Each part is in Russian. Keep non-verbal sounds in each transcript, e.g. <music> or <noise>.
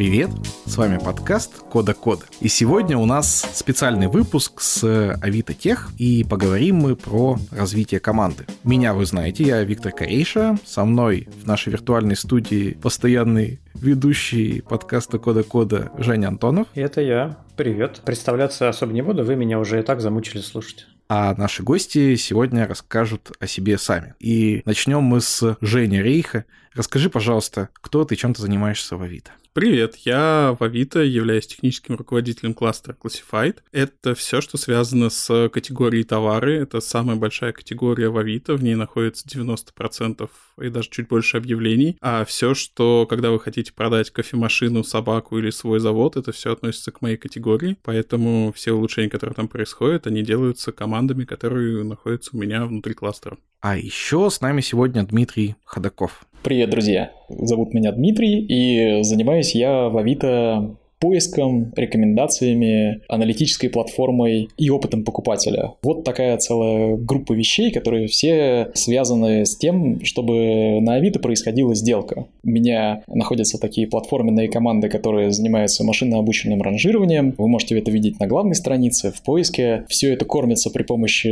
Привет! С вами подкаст Кода Кода. И сегодня у нас специальный выпуск с Авито Тех, и поговорим мы про развитие команды. Меня вы знаете, я Виктор Корейша, со мной в нашей виртуальной студии постоянный ведущий подкаста Кода Кода Женя Антонов. И это я. Привет. Представляться особо не буду, вы меня уже и так замучили слушать. А наши гости сегодня расскажут о себе сами. И начнем мы с Жени Рейха. Расскажи, пожалуйста, кто ты, чем ты занимаешься в Авито? Привет, я в Авито являюсь техническим руководителем кластера Classified. Это все, что связано с категорией товары. Это самая большая категория в Авито, в ней находится 90% и даже чуть больше объявлений. А все, что, когда вы хотите продать кофемашину, собаку или свой завод, это все относится к моей категории. Поэтому все улучшения, которые там происходят, они делаются командами, которые находятся у меня внутри кластера. А еще с нами сегодня Дмитрий Ходаков. Привет, друзья! Зовут меня Дмитрий, и занимаюсь я в Авито поиском, рекомендациями, аналитической платформой и опытом покупателя. Вот такая целая группа вещей, которые все связаны с тем, чтобы на Авито происходила сделка. У меня находятся такие платформенные команды, которые занимаются машинно-обученным ранжированием. Вы можете это видеть на главной странице, в поиске. Все это кормится при помощи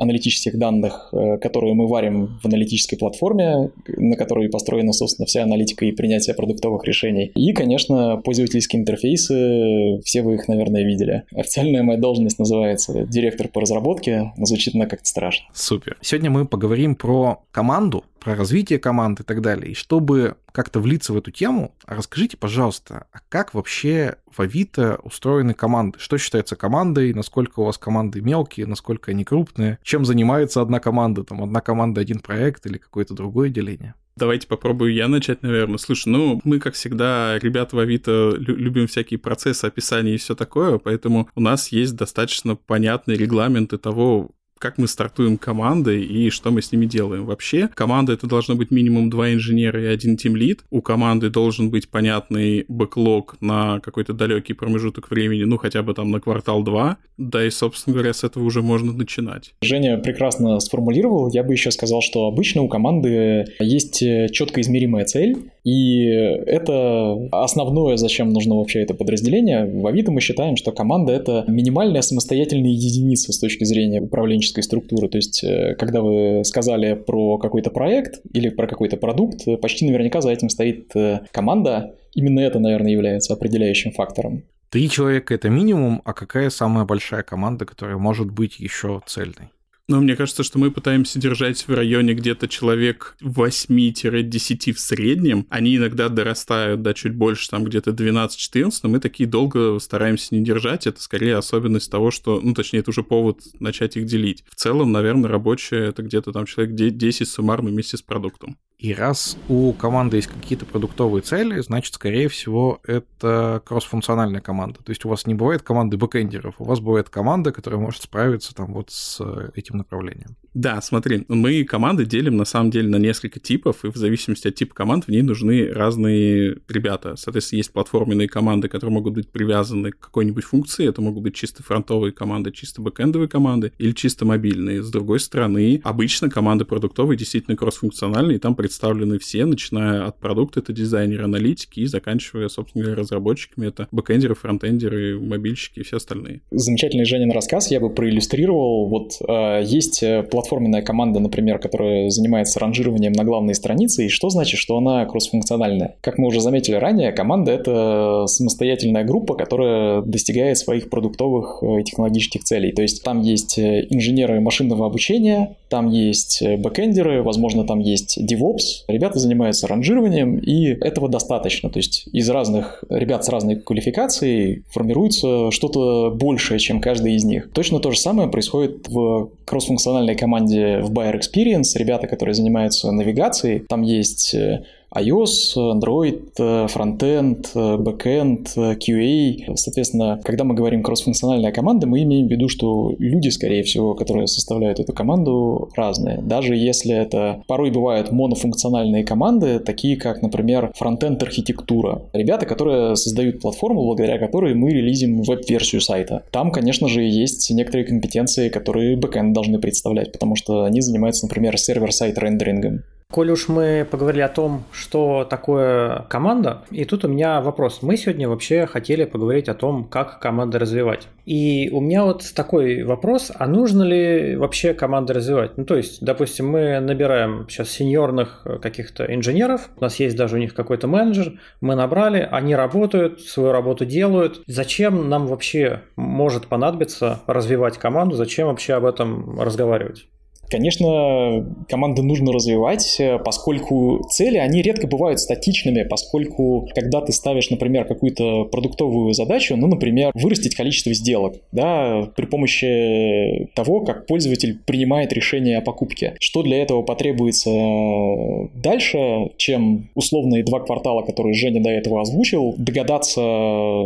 аналитических данных, э, которые мы варим в аналитической платформе, на которой построена, собственно, вся аналитика и принятие продуктовых решений. И, конечно, пользовательским интерфейсы, все вы их, наверное, видели. Официальная моя должность называется директор по разработке, звучит она как-то страшно. Супер. Сегодня мы поговорим про команду, про развитие команды и так далее. И чтобы как-то влиться в эту тему, расскажите, пожалуйста, а как вообще в Авито устроены команды? Что считается командой? Насколько у вас команды мелкие? Насколько они крупные? Чем занимается одна команда? Там одна команда, один проект или какое-то другое деление? Давайте попробую я начать, наверное. Слушай, ну, мы, как всегда, ребята в Авито любим всякие процессы, описания и все такое, поэтому у нас есть достаточно понятные регламенты того, как мы стартуем командой и что мы с ними делаем. Вообще, команда это должно быть минимум два инженера и один тимлид. У команды должен быть понятный бэклог на какой-то далекий промежуток времени, ну хотя бы там на квартал-два. Да и, собственно говоря, с этого уже можно начинать. Женя прекрасно сформулировал. Я бы еще сказал, что обычно у команды есть четко измеримая цель, и это основное, зачем нужно вообще это подразделение. В Авито мы считаем, что команда — это минимальная самостоятельная единица с точки зрения управленческой структуры. То есть, э, когда вы сказали про какой-то проект или про какой-то продукт, почти наверняка за этим стоит э, команда. Именно это, наверное, является определяющим фактором. Три человека — это минимум, а какая самая большая команда, которая может быть еще цельной? Но мне кажется, что мы пытаемся держать в районе где-то человек 8-10 в среднем. Они иногда дорастают до чуть больше, там где-то 12-14, но мы такие долго стараемся не держать. Это скорее особенность того, что, ну, точнее, это уже повод начать их делить. В целом, наверное, рабочие это где-то там человек 10 суммарно вместе с продуктом. И раз у команды есть какие-то продуктовые цели, значит, скорее всего, это кроссфункциональная команда. То есть у вас не бывает команды бэкэндеров, у вас бывает команда, которая может справиться там вот с этим направлением. Да, смотри, мы команды делим на самом деле на несколько типов, и в зависимости от типа команд в ней нужны разные ребята. Соответственно, есть платформенные команды, которые могут быть привязаны к какой-нибудь функции, это могут быть чисто фронтовые команды, чисто бэкэндовые команды или чисто мобильные. С другой стороны, обычно команды продуктовые действительно кроссфункциональные, и там представлены все, начиная от продукта, это дизайнеры, аналитики, и заканчивая, собственно говоря, разработчиками, это бэкэндеры, фронтендеры, мобильщики и все остальные. Замечательный Женин рассказ я бы проиллюстрировал. Вот э, есть платформа платформенная команда, например, которая занимается ранжированием на главной странице, и что значит, что она кроссфункциональная? Как мы уже заметили ранее, команда — это самостоятельная группа, которая достигает своих продуктовых и технологических целей. То есть там есть э, инженеры машинного обучения, там есть э, бэкэндеры, возможно, там есть DevOps. Ребята занимаются ранжированием, и этого достаточно. То есть из разных ребят с разной квалификацией формируется что-то большее, чем каждый из них. Точно то же самое происходит в кроссфункциональной команде в Buyer Experience, ребята, которые занимаются навигацией. Там есть э, iOS, Android, frontend, backend, QA. Соответственно, когда мы говорим кроссфункциональная команда, мы имеем в виду, что люди, скорее всего, которые составляют эту команду, разные. Даже если это порой бывают монофункциональные команды, такие как, например, frontend архитектура. Ребята, которые создают платформу, благодаря которой мы релизим веб-версию сайта. Там, конечно же, есть некоторые компетенции, которые backend должны представлять, потому что они занимаются, например, server-side rendering ом. Коль уж мы поговорили о том, что такое команда, и тут у меня вопрос. Мы сегодня вообще хотели поговорить о том, как команды развивать. И у меня вот такой вопрос, а нужно ли вообще команды развивать? Ну, то есть, допустим, мы набираем сейчас сеньорных каких-то инженеров, у нас есть даже у них какой-то менеджер, мы набрали, они работают, свою работу делают. Зачем нам вообще может понадобиться развивать команду, зачем вообще об этом разговаривать? Конечно, команды нужно развивать, э, поскольку цели, они редко бывают статичными, поскольку когда ты ставишь, например, какую-то продуктовую задачу, ну, например, вырастить количество сделок, да, при помощи того, как пользователь принимает решение о покупке. Что для этого потребуется э, дальше, чем условные два квартала, которые Женя до этого озвучил, догадаться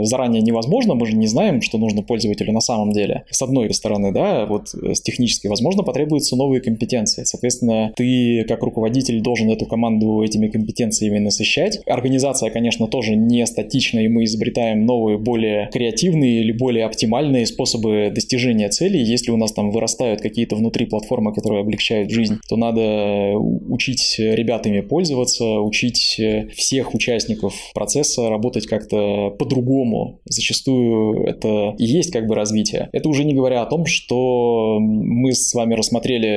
заранее невозможно, мы же не знаем, что нужно пользователю на самом деле. С одной стороны, да, вот с технической, возможно, потребуется новый новые компетенции. Соответственно, ты как руководитель должен эту команду этими компетенциями насыщать. Организация, конечно, тоже не статична, и мы изобретаем новые, более креативные или более оптимальные способы достижения целей. Если у нас там вырастают какие-то внутри платформы, которые облегчают жизнь, то надо учить ребятами пользоваться, учить всех участников процесса работать как-то по-другому. Зачастую это и есть как бы развитие. Это уже не говоря о том, что мы с вами рассмотрели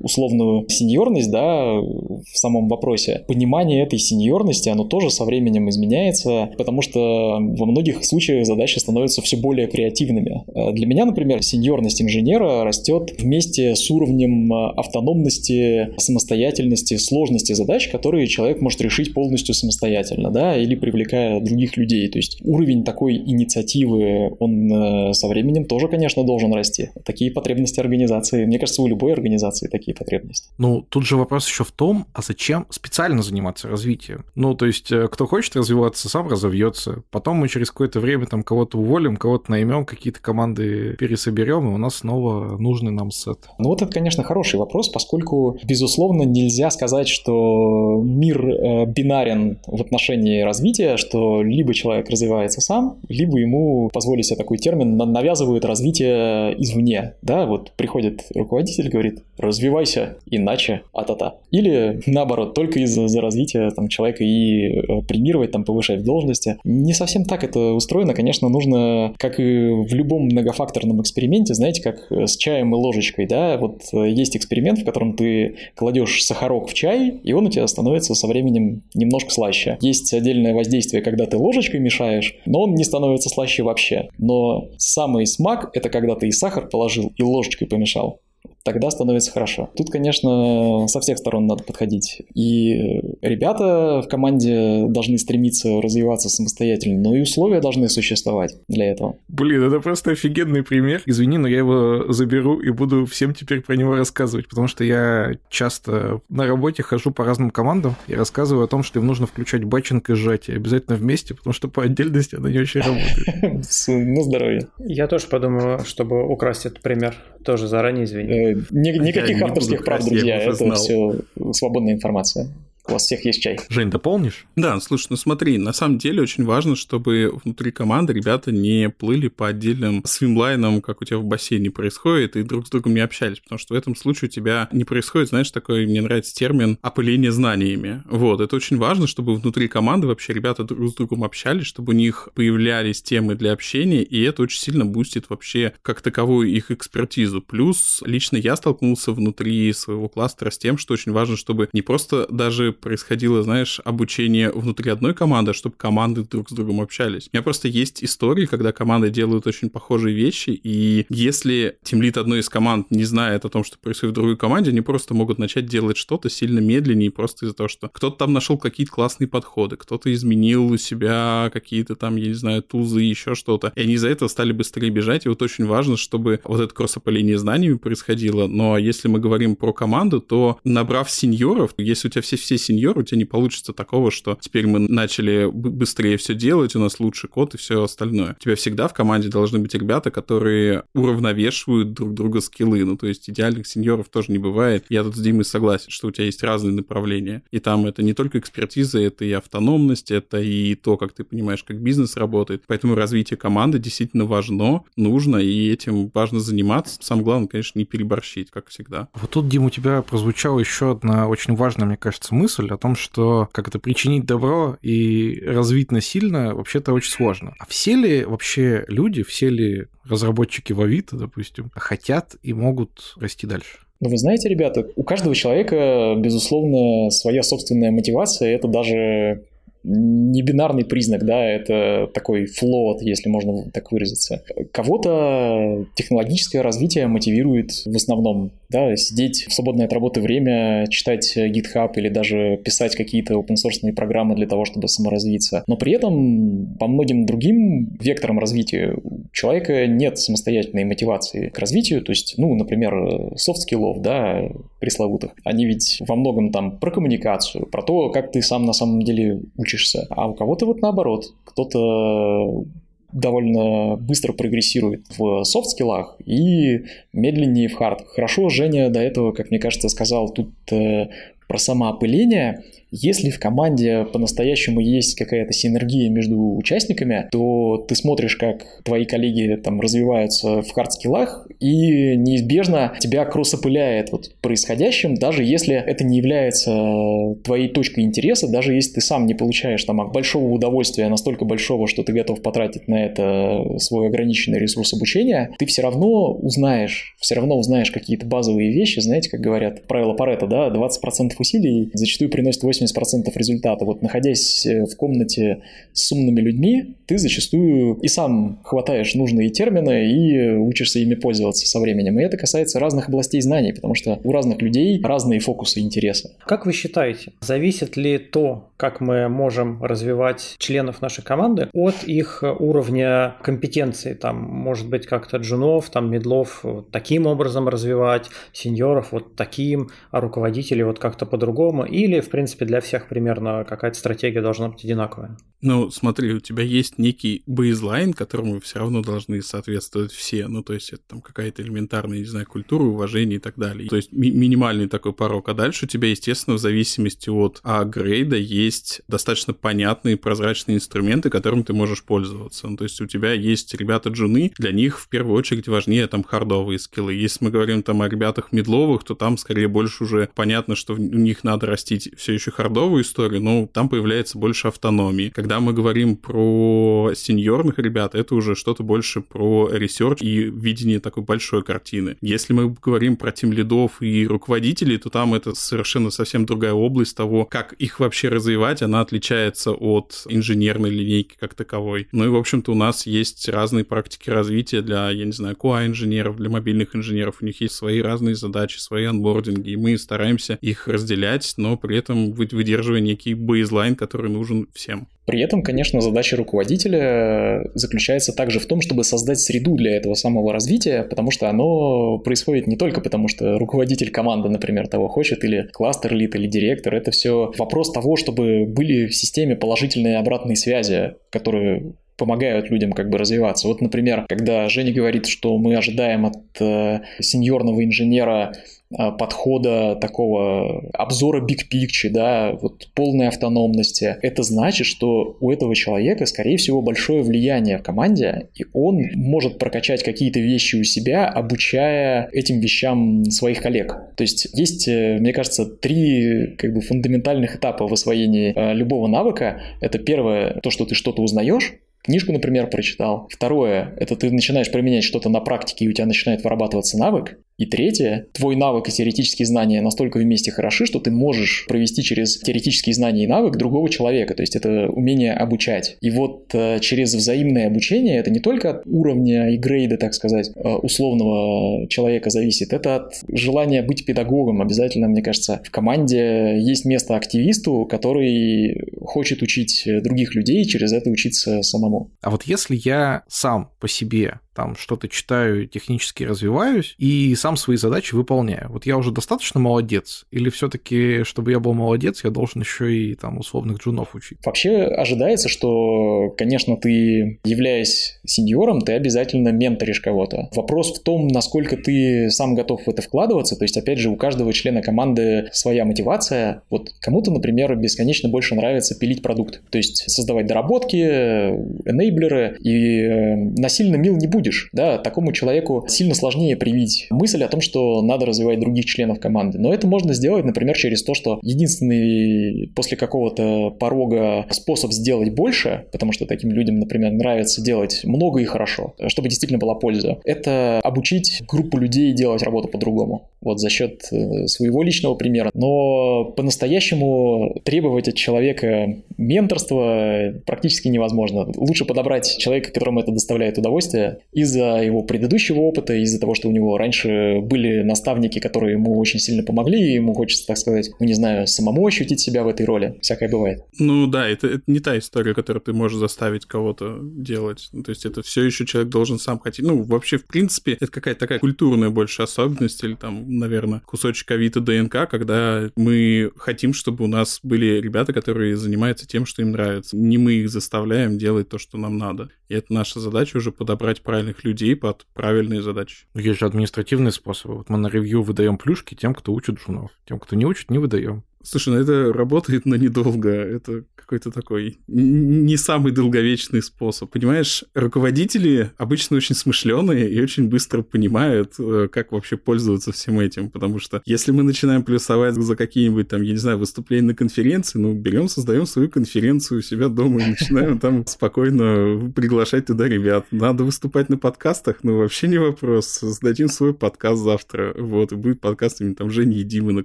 условную сеньорность, да, в самом вопросе. Понимание этой сеньорности, оно тоже со временем изменяется, потому что во многих случаях задачи становятся все более креативными. Э, для меня, например, сеньорность инженера растет вместе с уровнем э, автономности, самостоятельности, сложности задач, которые человек может решить полностью самостоятельно, да, или привлекая других людей. То есть уровень такой инициативы, он э, со временем тоже, конечно, должен расти. Такие потребности организации, мне кажется, у любой организации организации такие потребности. Ну, тут же вопрос еще в том, а зачем специально заниматься развитием? Ну, то есть, э, кто хочет развиваться, сам разовьется. Потом мы через какое-то время там кого-то уволим, кого-то наймем, какие-то команды пересоберем, и у нас снова нужный нам сет. Ну, вот это, конечно, хороший вопрос, поскольку, безусловно, нельзя сказать, что мир э, бинарен в отношении развития, что либо человек развивается сам, либо ему, позволить себе такой термин, навязывают развитие извне. Да, вот приходит руководитель, говорит, развивайся, иначе а-та-та. Или наоборот, только из-за за развития там, человека и э, премировать, там, повышать в должности. Не совсем так это устроено. Конечно, нужно, как и в любом многофакторном эксперименте, знаете, как с чаем и ложечкой, да, вот э, есть эксперимент, в котором ты кладешь сахарок в чай, и он у тебя становится со временем немножко слаще. Есть отдельное воздействие, когда ты ложечкой мешаешь, но он не становится слаще вообще. Но самый смак — это когда ты и сахар положил, и ложечкой помешал тогда становится хорошо. Тут, конечно, со всех сторон надо подходить. И ребята в команде должны стремиться развиваться самостоятельно, но и условия должны существовать для этого. Блин, это просто офигенный пример. Извини, но я его заберу и буду всем теперь про него рассказывать, потому что я часто на работе хожу по разным командам и рассказываю о том, что им нужно включать батчинг и сжатие обязательно вместе, потому что по отдельности оно не очень работает. <laughs> На здоровье. Я тоже подумаю, чтобы украсть этот пример. Тоже заранее извини. Э, никаких авторских прав, друзья. Это все свободная информация. У вас всех есть чай. Жень, дополнишь? Да, слушай, ну смотри, на самом деле очень важно, чтобы внутри команды ребята не плыли по отдельным свимлайнам, как у тебя в бассейне происходит, и друг с другом не общались, потому что в этом случае у тебя не происходит, знаешь, такой, мне нравится термин, опыление знаниями. Вот, это очень важно, чтобы внутри команды вообще ребята друг с другом общались, чтобы у них появлялись темы для общения, и это очень сильно бустит вообще как таковую их экспертизу. Плюс лично я столкнулся внутри своего кластера с тем, что очень важно, чтобы не просто даже происходило, знаешь, обучение внутри одной команды, чтобы команды друг с другом общались. У меня просто есть истории, когда команды делают очень похожие вещи, и если тимлит одной из команд не знает о том, что происходит в другой команде, они просто могут начать делать что-то сильно медленнее, просто из-за того, что кто-то там нашел какие-то классные подходы, кто-то изменил у себя какие-то там, я не знаю, тузы, еще что-то, и они из-за этого стали быстрее бежать, и вот очень важно, чтобы вот это кроссопыление знаниями происходило, но если мы говорим про команду, то набрав сеньоров, если у тебя все, все сеньор, у тебя не получится такого, что теперь мы начали быстрее все делать, у нас лучший код и все остальное. У тебя всегда в команде должны быть ребята, которые уравновешивают друг друга скиллы. Ну, то есть идеальных сеньоров тоже не бывает. Я тут с Димой согласен, что у тебя есть разные направления. И там это не только экспертиза, это и автономность, это и то, как ты понимаешь, как бизнес работает. Поэтому развитие команды действительно важно, нужно, и этим важно заниматься. Самое главное, конечно, не переборщить, как всегда. Вот тут, Дим, у тебя прозвучала еще одна очень важная, мне кажется, мысль о том, что как это причинить добро и развить насильно вообще-то очень сложно. А все ли вообще люди, все ли разработчики в Авито, допустим, хотят и могут расти дальше? Ну, вы знаете, ребята, у каждого человека, безусловно, своя собственная мотивация. Это даже не бинарный признак, да, это такой флот, если можно так выразиться. Кого-то технологическое развитие мотивирует в основном, да, сидеть в свободное от работы время, читать GitHub или даже писать какие-то open source программы для того, чтобы саморазвиться. Но при этом по многим другим векторам развития у человека нет самостоятельной мотивации к развитию, то есть, ну, например, soft skill ов, да, пресловутых. Они ведь во многом там про коммуникацию, про то, как ты сам на самом деле учишься. А у кого-то вот наоборот. Кто-то довольно быстро прогрессирует в soft skill ах и медленнее в hard. Хорошо, Женя до этого, как мне кажется, сказал тут э, про самоопыление – если в команде по-настоящему есть какая-то синергия между участниками, то ты смотришь, как твои коллеги там развиваются в hard skill ах, и неизбежно тебя кроссопыляет вот происходящим, даже если это не является твоей точкой интереса, даже если ты сам не получаешь там большого удовольствия, настолько большого, что ты готов потратить на это свой ограниченный ресурс обучения, ты все равно узнаешь, все равно узнаешь какие-то базовые вещи, знаете, как говорят, правило Паретта, да, 20% усилий зачастую приносит 80 80% результата. Вот находясь э, в комнате с умными людьми, ты зачастую и сам хватаешь нужные термины и учишься ими пользоваться со временем. И это касается разных областей знаний, потому что у разных людей разные фокусы интереса. Как вы считаете, зависит ли то, как мы можем развивать членов нашей команды от их уровня компетенции? Там, может быть, как-то джунов, там, медлов таким образом развивать, сеньоров вот таким, а руководителей вот как-то по-другому? Или, в принципе, для всех примерно какая-то стратегия должна быть одинаковая. Ну, смотри, у тебя есть некий бейзлайн, которому все равно должны соответствовать все. Ну, то есть это там какая-то элементарная, не знаю, культура, уважение и так далее. То есть ми- минимальный такой порог. А дальше у тебя, естественно, в зависимости от грейда есть достаточно понятные прозрачные инструменты, которым ты можешь пользоваться. Ну, то есть у тебя есть ребята-джуны, для них в первую очередь важнее там хардовые скиллы. Если мы говорим там о ребятах медловых, то там скорее больше уже понятно, что у них надо растить все еще хардовую историю, но там появляется больше автономии. Когда мы говорим про senior ных ребят, это уже что-то больше про research и видение такой большой картины. Если мы говорим про team lead ов и руководителей, то там это совершенно совсем другая область того, как их вообще развивать. Она отличается от инженерной линейки как таковой. Ну и, в общем-то, у нас есть разные практики развития для, я не знаю, QA-инженеров, для мобильных инженеров. У них есть свои разные задачи, свои onboarding и, и мы стараемся их разделять, но при этом выдерживая некий baseline, который нужен всем. При этом, конечно, задача руководителя заключается также в том, чтобы создать среду для этого самого развития, потому что оно происходит не только потому, что руководитель команды, например, того хочет, или кластер лид, или директор. Это все вопрос того, чтобы были в системе положительные обратные связи, которые помогают людям как бы развиваться. Вот, например, когда Женя говорит, что мы ожидаем от э, сеньорного инженера подхода такого обзора big picture, да, вот полной автономности. Это значит, что у этого человека, скорее всего, большое влияние в команде, и он может прокачать какие-то вещи у себя, обучая этим вещам своих коллег. То есть есть, э, мне кажется, три как бы фундаментальных этапа в освоении э, любого навыка. Это первое, то, что ты что-то узнаешь, книжку, например, прочитал. Второе, это ты начинаешь применять что-то на практике, и у тебя начинает вырабатываться навык. И третье, твой навык и теоретические знания настолько вместе хороши, что ты можешь провести через теоретические знания и навык другого человека. То есть это умение обучать. И вот э, через взаимное обучение, это не только от уровня и грейда, так сказать, э, условного человека зависит, это от желания быть педагогом. Обязательно, мне кажется, в команде есть место активисту, который хочет учить других людей через это учиться самому. А вот если я сам по себе там что-то читаю, технически развиваюсь и сам свои задачи выполняю. Вот я уже достаточно молодец? Или все-таки, чтобы я был молодец, я должен еще и там условных джунов учить? Вообще ожидается, что, конечно, ты, являясь сеньором, ты обязательно менторишь кого-то. Вопрос в том, насколько ты сам готов в это вкладываться. То есть, опять же, у каждого члена команды своя мотивация. Вот кому-то, например, бесконечно больше нравится пилить продукт. То есть создавать доработки, энейблеры, и э, насильно мил не будешь. Да? Такому человеку сильно сложнее привить мысль о том, что надо развивать других членов команды. Но это можно сделать, например, через то, что единственный после какого-то порога способ сделать больше, потому что таким людям, например, нравится делать много и хорошо, чтобы действительно была польза, это обучить группу людей делать работу по-другому. Вот за счет э, своего личного примера. Но по-настоящему требовать от человека менторства практически невозможно. Лучше подобрать человека, которому это доставляет удовольствие из-за его предыдущего опыта, из-за того, что у него раньше были наставники, которые ему очень сильно помогли, и ему хочется, так сказать, ну не знаю, самому ощутить себя в этой роли. Всякое бывает. Ну да, это, это не та история, которую ты можешь заставить кого-то делать. То есть это все еще человек должен сам хотеть. Ну, вообще, в принципе, это какая-то такая культурная больше особенность, или там, наверное, кусочек Авито ДНК, когда мы хотим, чтобы у нас были ребята, которые занимаются тем, что им нравится. Не мы их заставляем делать то, что нам надо. И это наша задача уже подобрать правильных людей под правильные задачи. Есть же административные способы. Вот мы на ревью выдаем плюшки тем, кто учит джунов. Тем, кто не учит, не выдаем. Слушай, ну это работает, но недолго. Это какой-то такой не самый долговечный способ. Понимаешь, руководители обычно очень смышленые и очень быстро понимают, э, как вообще пользоваться всем этим. Потому что если мы начинаем плюсовать за какие-нибудь там, я не знаю, выступления на конференции, ну, берем, создаем свою конференцию у себя дома и начинаем там спокойно приглашать туда ребят. Надо выступать на подкастах, ну, вообще не вопрос. Создадим свой подкаст завтра. Вот, и будет подкаст именно там Жени и Димы, на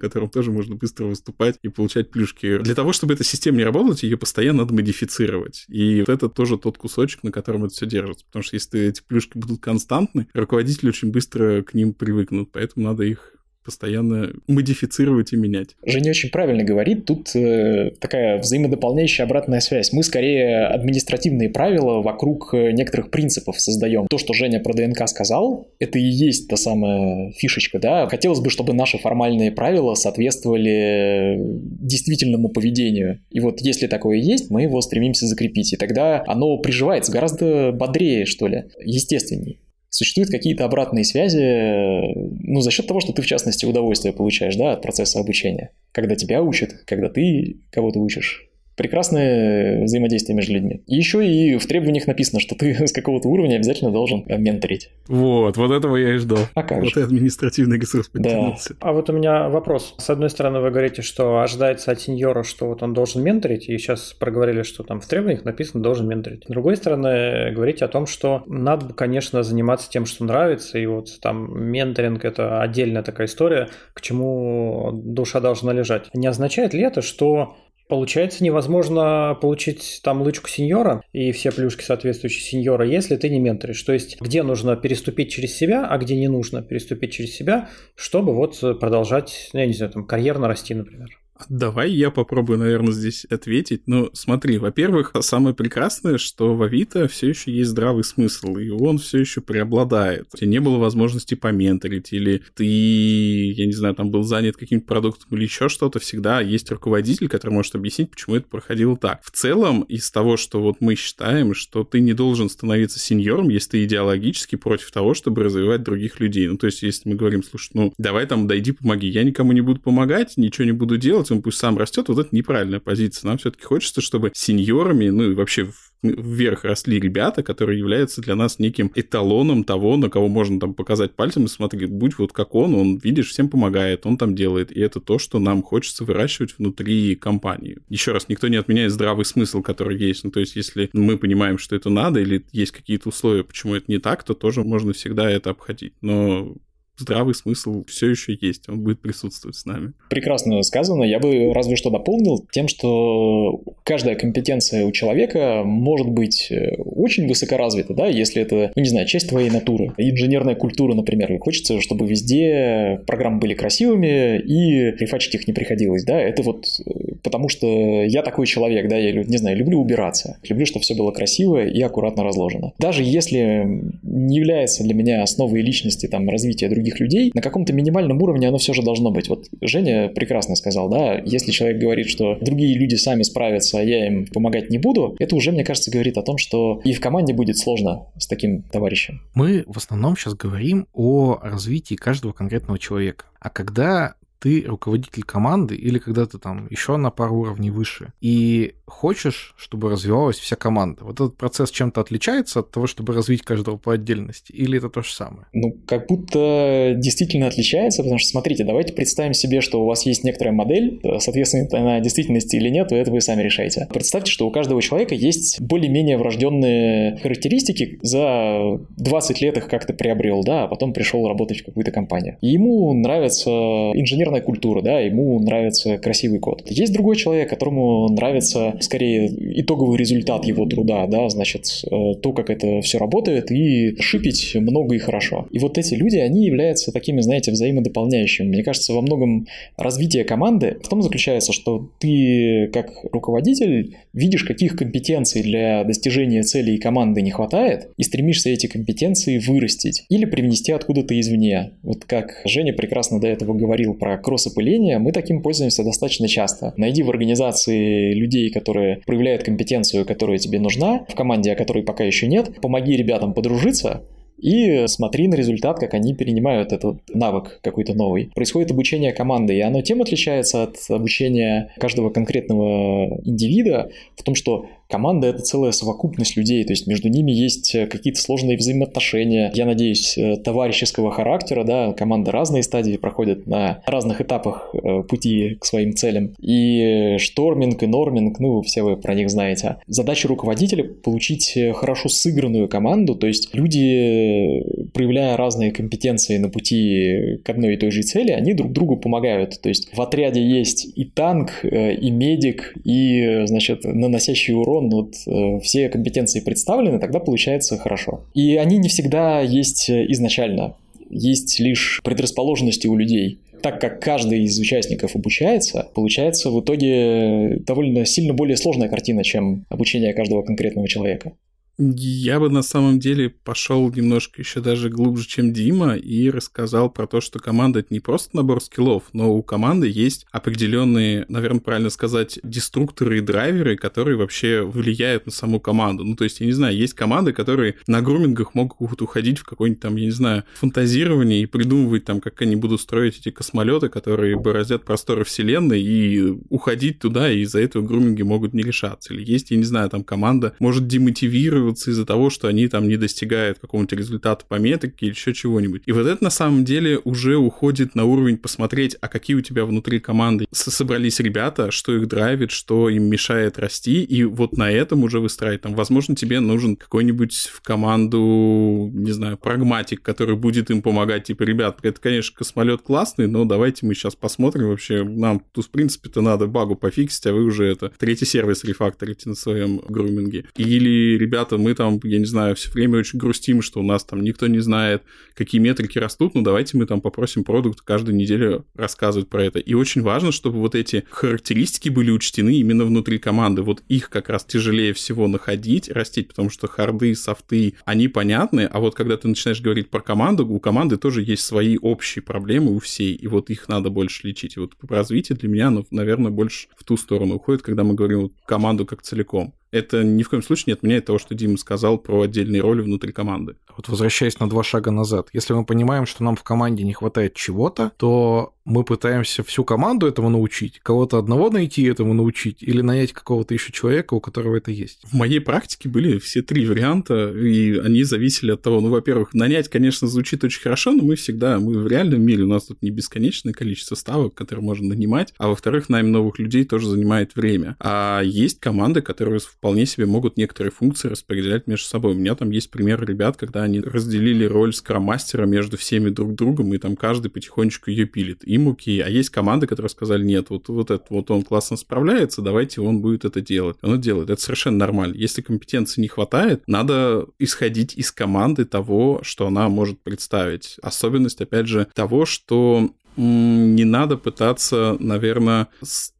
котором тоже можно быстро выступать покупать и получать плюшки. Для того, чтобы эта система не работала, ее постоянно надо модифицировать. И вот это тоже тот кусочек, на котором это все держится. Потому что если эти плюшки будут константны, руководители очень быстро к ним привыкнут. Поэтому надо их постоянно модифицировать и менять. Женя очень правильно говорит, тут э, такая взаимодополняющая обратная связь. Мы скорее административные правила вокруг э, некоторых принципов создаем. То, что Женя про ДНК сказал, это и есть та самая фишечка, да. Хотелось бы, чтобы наши формальные правила соответствовали действительному поведению. И вот если такое есть, мы его стремимся закрепить. И тогда оно приживается гораздо бодрее, что ли, естественней существуют какие-то обратные связи, ну, за счет того, что ты, в частности, удовольствие получаешь, да, от процесса обучения. Когда тебя учат, когда ты кого-то учишь прекрасное взаимодействие между людьми. И еще и в требованиях написано, что ты с какого-то уровня обязательно должен э, менторить. Вот, вот этого я и ждал. А как вот же? административный ресурс подтянулся. Да. А вот у меня вопрос. С одной стороны, вы говорите, что ожидается от сеньора, что вот он должен менторить, и сейчас проговорили, что там в требованиях написано должен менторить. С другой стороны, говорите о том, что надо, конечно, заниматься тем, что нравится, и вот там менторинг – это отдельная такая история, к чему душа должна лежать. Не означает ли это, что Получается, невозможно получить там лычку сеньора и все плюшки соответствующие сеньора, если ты не менторишь. То есть, где нужно переступить через себя, а где не нужно переступить через себя, чтобы вот продолжать, ну, я не знаю, там, карьерно расти, например. Давай я попробую, наверное, здесь ответить. Ну, смотри, во-первых, самое прекрасное, что в Авито все еще есть здравый смысл, и он все еще преобладает. У тебя не было возможности поменторить, или ты, я не знаю, там был занят каким-то продуктом или еще что-то, всегда есть руководитель, который может объяснить, почему это проходило так. В целом, из того, что вот мы считаем, что ты не должен становиться сеньором, если ты идеологически против того, чтобы развивать других людей. Ну, то есть, если мы говорим, слушай, ну, давай там, дойди, помоги. Я никому не буду помогать, ничего не буду делать, он пусть сам растет, вот это неправильная позиция. Нам все-таки хочется, чтобы сеньорами, ну и вообще вверх росли ребята, которые являются для нас неким эталоном того, на кого можно там показать пальцем и смотреть, будь вот как он, он, видишь, всем помогает, он там делает. И это то, что нам хочется выращивать внутри компании. Еще раз, никто не отменяет здравый смысл, который есть. Ну, то есть, если мы понимаем, что это надо, или есть какие-то условия, почему это не так, то тоже можно всегда это обходить. Но здравый смысл все еще есть, он будет присутствовать с нами. Прекрасно сказано. Я бы разве что дополнил тем, что каждая компетенция у человека может быть э, очень высокоразвита, да, если это, ну, не знаю, часть твоей натуры. Инженерная культура, например. И хочется, чтобы везде программы были красивыми и рефачить их не приходилось, да. Это вот э, потому что я такой человек, да, я, не знаю, люблю убираться. Люблю, чтобы все было красиво и аккуратно разложено. Даже если не является для меня основой личности, там, развития других людей, на каком-то минимальном уровне оно все же должно быть. Вот Женя прекрасно сказал, да, если человек говорит, что другие люди сами справятся, а я им помогать не буду, это уже, мне кажется, говорит о том, что и в команде будет сложно с таким товарищем. Мы в основном сейчас говорим о развитии каждого конкретного человека. А когда ты руководитель команды или когда ты там еще на пару уровней выше, и хочешь, чтобы развивалась вся команда. Вот этот процесс чем-то отличается от того, чтобы развить каждого по отдельности, или это то же самое? Ну, как будто действительно отличается, потому что, смотрите, давайте представим себе, что у вас есть некоторая модель, соответственно, она действительности или нет, это вы сами решаете. Представьте, что у каждого человека есть более-менее врожденные характеристики, за 20 лет их как-то приобрел, да, а потом пришел работать в какую-то компанию. И ему нравится инженерная культура, да, ему нравится красивый код. Есть другой человек, которому нравится скорее итоговый результат его труда, да, значит, э, то, как это все работает, и шипить много и хорошо. И вот эти люди, они являются такими, знаете, взаимодополняющими. Мне кажется, во многом развитие команды в том заключается, что ты как руководитель видишь, каких компетенций для достижения целей команды не хватает, и стремишься эти компетенции вырастить или привнести откуда-то извне. Вот как Женя прекрасно до этого говорил про кросс-опыление, мы таким пользуемся достаточно часто. Найди в организации людей, которые проявляют компетенцию, которая тебе нужна, в команде, о которой пока еще нет, помоги ребятам подружиться, и смотри на результат, как они перенимают этот навык какой-то новый. Происходит обучение команды, и оно тем отличается от обучения каждого конкретного индивида в том, что Команда — это целая совокупность людей, то есть между ними есть э, какие-то сложные взаимоотношения, я надеюсь, э, товарищеского характера, да, команда разные стадии проходят на разных этапах э, пути к своим целям. И шторминг, и норминг, ну, все вы про них знаете. Задача руководителя — получить хорошо сыгранную команду, то есть люди, проявляя разные компетенции на пути к одной и той же цели, они друг другу помогают. То есть в отряде есть и танк, и медик, и, значит, наносящий урон вот э, все компетенции представлены, тогда получается хорошо. И они не всегда есть э, изначально. Есть лишь предрасположенности у людей так как каждый из участников обучается, получается в итоге довольно сильно более сложная картина, чем обучение каждого конкретного человека. Я бы на самом деле пошел немножко еще даже глубже, чем Дима, и рассказал про то, что команда это не просто набор скиллов, но у команды есть определенные, наверное, правильно сказать, деструкторы и драйверы, которые вообще влияют на саму команду. Ну, то есть, я не знаю, есть команды, которые на грумингах могут уходить в какое-нибудь там, я не знаю, фантазирование и придумывать там, как они будут строить эти космолеты, которые бороздят просторы вселенной, и уходить туда, и из-за этого груминги могут не решаться. Или есть, я не знаю, там команда может демотивировать расстраиваться из-за того, что они там не достигают какого-нибудь результата по метрике или еще чего-нибудь. И вот это на самом деле уже уходит на уровень посмотреть, а какие у тебя внутри команды собрались ребята, что их драйвит, что им мешает расти, и вот на этом уже выстраивать. Там, возможно, тебе нужен какой-нибудь в команду, не знаю, прагматик, который будет им помогать, типа, ребят, это, конечно, космолет классный, но давайте мы сейчас посмотрим вообще, нам тут, в принципе-то, надо багу пофиксить, а вы уже это третий сервис рефакторите на своем груминге. Или ребята что мы там, я не знаю, все время очень грустим, что у нас там никто не знает, какие метрики растут, но давайте мы там попросим продукт каждую неделю рассказывать про это. И очень важно, чтобы вот эти характеристики были учтены именно внутри команды. Вот их как раз тяжелее всего находить, растить, потому что харды, софты, они понятны, а вот когда ты начинаешь говорить про команду, у команды тоже есть свои общие проблемы у всей, и вот их надо больше лечить. И вот развитие для меня, ну, наверное, больше в ту сторону уходит, когда мы говорим вот, команду как целиком это ни в коем случае не отменяет того, что Дима сказал про отдельные роли внутри команды. Вот возвращаясь на два шага назад, если мы понимаем, что нам в команде не хватает чего-то, то мы пытаемся всю команду этому научить, кого-то одного найти этому научить, или нанять какого-то еще человека, у которого это есть. В моей практике были все три варианта, и они зависели от того, ну, во-первых, нанять, конечно, звучит очень хорошо, но мы всегда, мы в реальном мире, у нас тут не бесконечное количество ставок, которые можно нанимать, а во-вторых, найм новых людей тоже занимает время. А есть команды, которые вполне себе могут некоторые функции распределять между собой. У меня там есть пример ребят, когда они разделили роль скрам-мастера между всеми друг другом, и там каждый потихонечку ее пилит. Им окей. А есть команды, которые сказали, нет, вот, вот это вот он классно справляется, давайте он будет это делать. Он это делает. Это совершенно нормально. Если компетенции не хватает, надо исходить из команды того, что она может представить. Особенность, опять же, того, что не надо пытаться, наверное,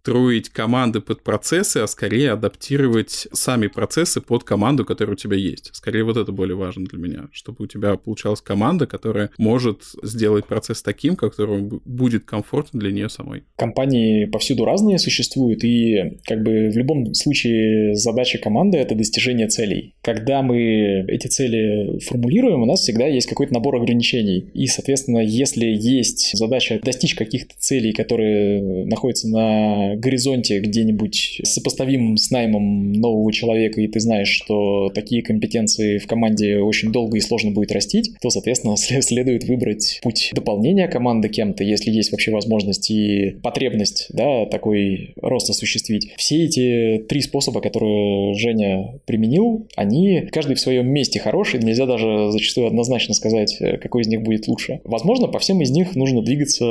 строить команды под процессы, а скорее адаптировать сами процессы под команду, которая у тебя есть. Скорее вот это более важно для меня, чтобы у тебя получалась команда, которая может сделать процесс таким, которому будет комфортно для нее самой. Компании повсюду разные существуют, и как бы в любом случае задача команды — это достижение целей. Когда мы эти цели формулируем, у нас всегда есть какой-то набор ограничений. И, соответственно, если есть задача достичь каких-то целей, которые находятся на горизонте где-нибудь сопоставим с наймом нового человека, и ты знаешь, что такие компетенции в команде очень долго и сложно будет растить, то, соответственно, <laughs> следует выбрать путь дополнения команды кем-то, если есть вообще возможность и потребность, да, такой рост осуществить. Все эти три способа, которые Женя применил, они каждый в своем месте хороший, нельзя даже зачастую однозначно сказать, какой из них будет лучше. Возможно, по всем из них нужно двигаться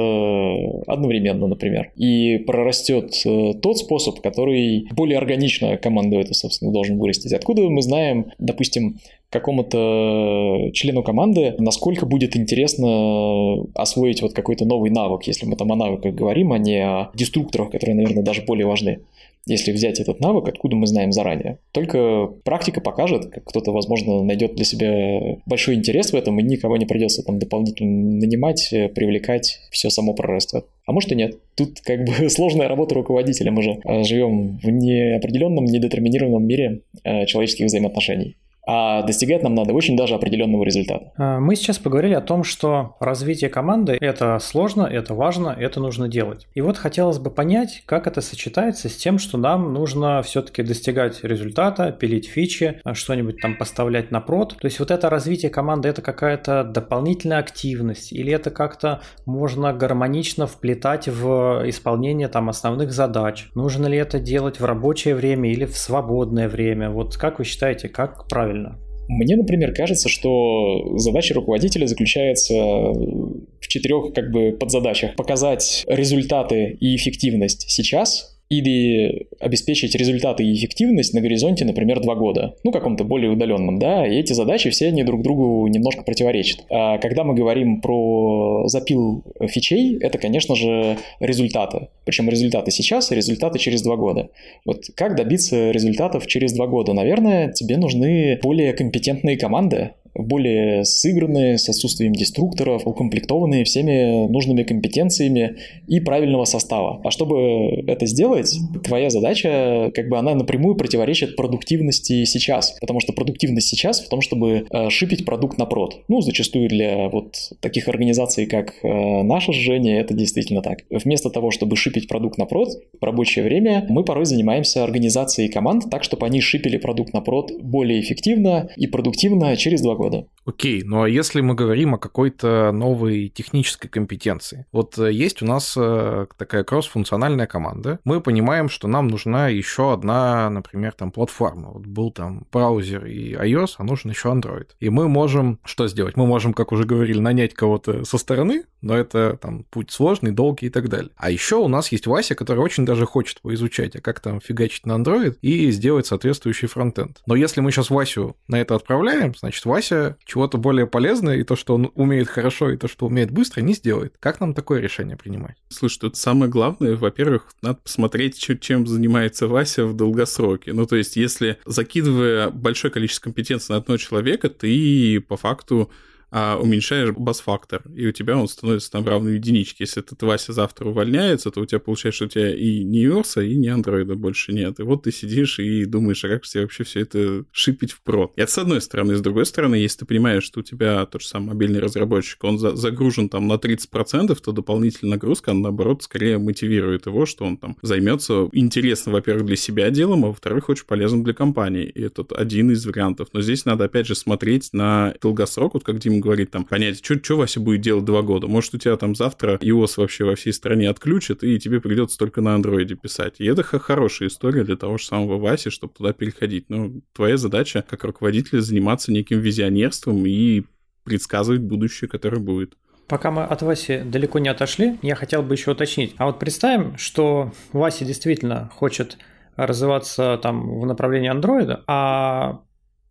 одновременно, например. И прорастет э, тот способ, который более органично команду это, собственно, должен вырастить. Откуда мы знаем, допустим, какому-то члену команды, насколько будет интересно освоить вот какой-то новый навык, если мы там о навыках говорим, а не о деструкторах, которые, наверное, даже более важны. Если взять этот навык, откуда мы знаем заранее? Только практика покажет, как кто-то, возможно, найдет для себя большой интерес в этом, и никого не придется там дополнительно нанимать, привлекать, все само прорастет. А может и нет. Тут как бы <laughs> сложная работа руководителя. Мы же э, живем в неопределенном, недетерминированном мире э, человеческих взаимоотношений а достигать нам надо очень даже определенного результата. А, мы сейчас поговорили о том, что развитие команды – это сложно, это важно, это нужно делать. И вот хотелось бы понять, как это сочетается с тем, что нам нужно все-таки достигать результата, пилить фичи, что-нибудь там поставлять на прод. То есть вот это развитие команды – это какая-то дополнительная активность или это как-то можно гармонично вплетать в исполнение там основных задач? Нужно ли это делать в рабочее время или в свободное время? Вот как вы считаете, как правильно? Правильно. Мне, например, кажется, что задача руководителя заключается в четырех как бы подзадачах. Показать результаты и эффективность сейчас, или обеспечить результаты и эффективность на горизонте, например, два года, ну, каком-то более удаленном, да, и эти задачи все они друг другу немножко противоречат. А когда мы говорим про запил фичей, это, конечно же, результаты. Причем результаты сейчас и результаты через два года. Вот как добиться результатов через два года? Наверное, тебе нужны более компетентные команды, более сыгранные, с отсутствием деструкторов, укомплектованные всеми нужными компетенциями и правильного состава. А чтобы это сделать, твоя задача, как бы она напрямую противоречит продуктивности сейчас, потому что продуктивность сейчас в том, чтобы э, шипить продукт на прод. Ну, зачастую для вот таких организаций, как э, наша Женя, это действительно так. Вместо того, чтобы шипить продукт на прод в рабочее время, мы порой занимаемся организацией команд так, чтобы они шипили продукт на прод более эффективно и продуктивно через два года года. Окей, ну а если мы говорим о какой-то новой технической компетенции? Вот э, есть у нас э, такая кросс-функциональная команда. Мы понимаем, что нам нужна еще одна, например, там платформа. Вот был там браузер и iOS, а нужен еще Android. И мы можем что сделать? Мы можем, как уже говорили, нанять кого-то со стороны, но это там путь сложный, долгий и так далее. А еще у нас есть Вася, который очень даже хочет поизучать, а как там фигачить на Android и сделать соответствующий фронтенд. Но если мы сейчас Васю на это отправляем, значит, Вася чего-то более полезное, и то, что он умеет хорошо, и то, что умеет быстро, не сделает. Как нам такое решение принимать? Слушай, тут самое главное, во-первых, надо посмотреть, чем занимается Вася в долгосроке. Ну, то есть, если закидывая большое количество компетенций на одного человека, ты по факту а уменьшаешь бас-фактор, и у тебя он становится там равный единичке. Если этот Вася завтра увольняется, то у тебя получается, что у тебя и не Юрса, и не андроида больше нет. И вот ты сидишь и думаешь, а как тебе вообще все это шипить в прод? Это с одной стороны. С другой стороны, если ты понимаешь, что у тебя тот же самый мобильный разработчик, он за загружен там на 30%, то дополнительная нагрузка, она, наоборот, скорее мотивирует его, что он там займется интересным, во-первых, для себя делом, а во-вторых, очень полезным для компании. И это один из вариантов. Но здесь надо, опять же, смотреть на долгосрок, вот как Дима говорить там, понять, что, Вася будет делать два года. Может, у тебя там завтра iOS вообще во всей стране отключат, и тебе придется только на андроиде писать. И это хорошая история для того же самого Васи, чтобы туда переходить. Но твоя задача как руководителя заниматься неким визионерством и предсказывать будущее, которое будет. Пока мы от Васи далеко не отошли, я хотел бы еще уточнить. А вот представим, что Вася действительно хочет развиваться там в направлении андроида, а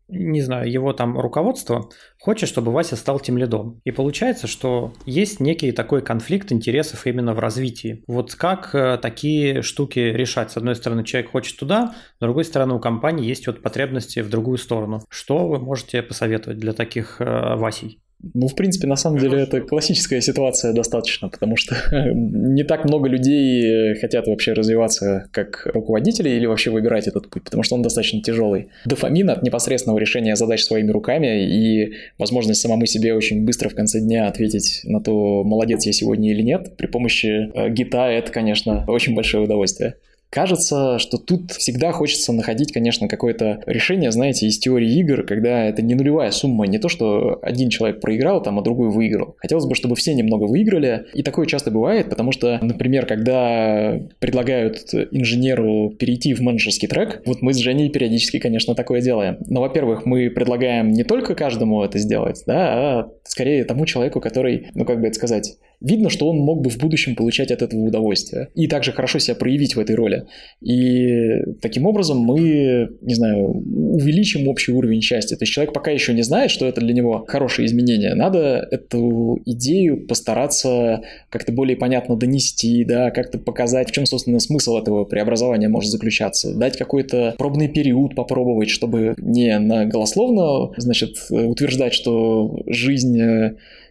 не знаю, его там руководство хочет, чтобы Вася стал тем лидом. И получается, что есть некий такой конфликт интересов именно в развитии. Вот как э, такие штуки решать? С одной стороны, человек хочет туда, с другой стороны, у компании есть вот потребности в другую сторону. Что вы можете посоветовать для таких э, Васей? Ну, в принципе, на самом деле это классическая ситуация достаточно, потому что <laughs> не так много людей хотят вообще развиваться как руководители или вообще выбирать этот путь, потому что он достаточно тяжелый. Дофамин от непосредственного решения задач своими руками и возможность самому себе очень быстро в конце дня ответить на то, молодец я сегодня или нет, при помощи э, гита это, конечно, очень большое удовольствие. Кажется, что тут всегда хочется находить, конечно, какое-то решение, знаете, из теории игр, когда это не нулевая сумма, не то, что один человек проиграл, там, а другой выиграл. Хотелось бы, чтобы все немного выиграли, и такое часто бывает, потому что, например, когда предлагают инженеру перейти в менеджерский трек, вот мы с Женей периодически, конечно, такое делаем. Но, во-первых, мы предлагаем не только каждому это сделать, да, а скорее тому человеку, который, ну, как бы это сказать, видно, что он мог бы в будущем получать от этого удовольствие. И также хорошо себя проявить в этой роли. И таким образом мы, не знаю, увеличим общий уровень счастья. То есть человек пока еще не знает, что это для него хорошее изменение. Надо эту идею постараться как-то более понятно донести, да, как-то показать, в чем, собственно, смысл этого преобразования может заключаться. Дать какой-то пробный период попробовать, чтобы не на голословно, значит, утверждать, что жизнь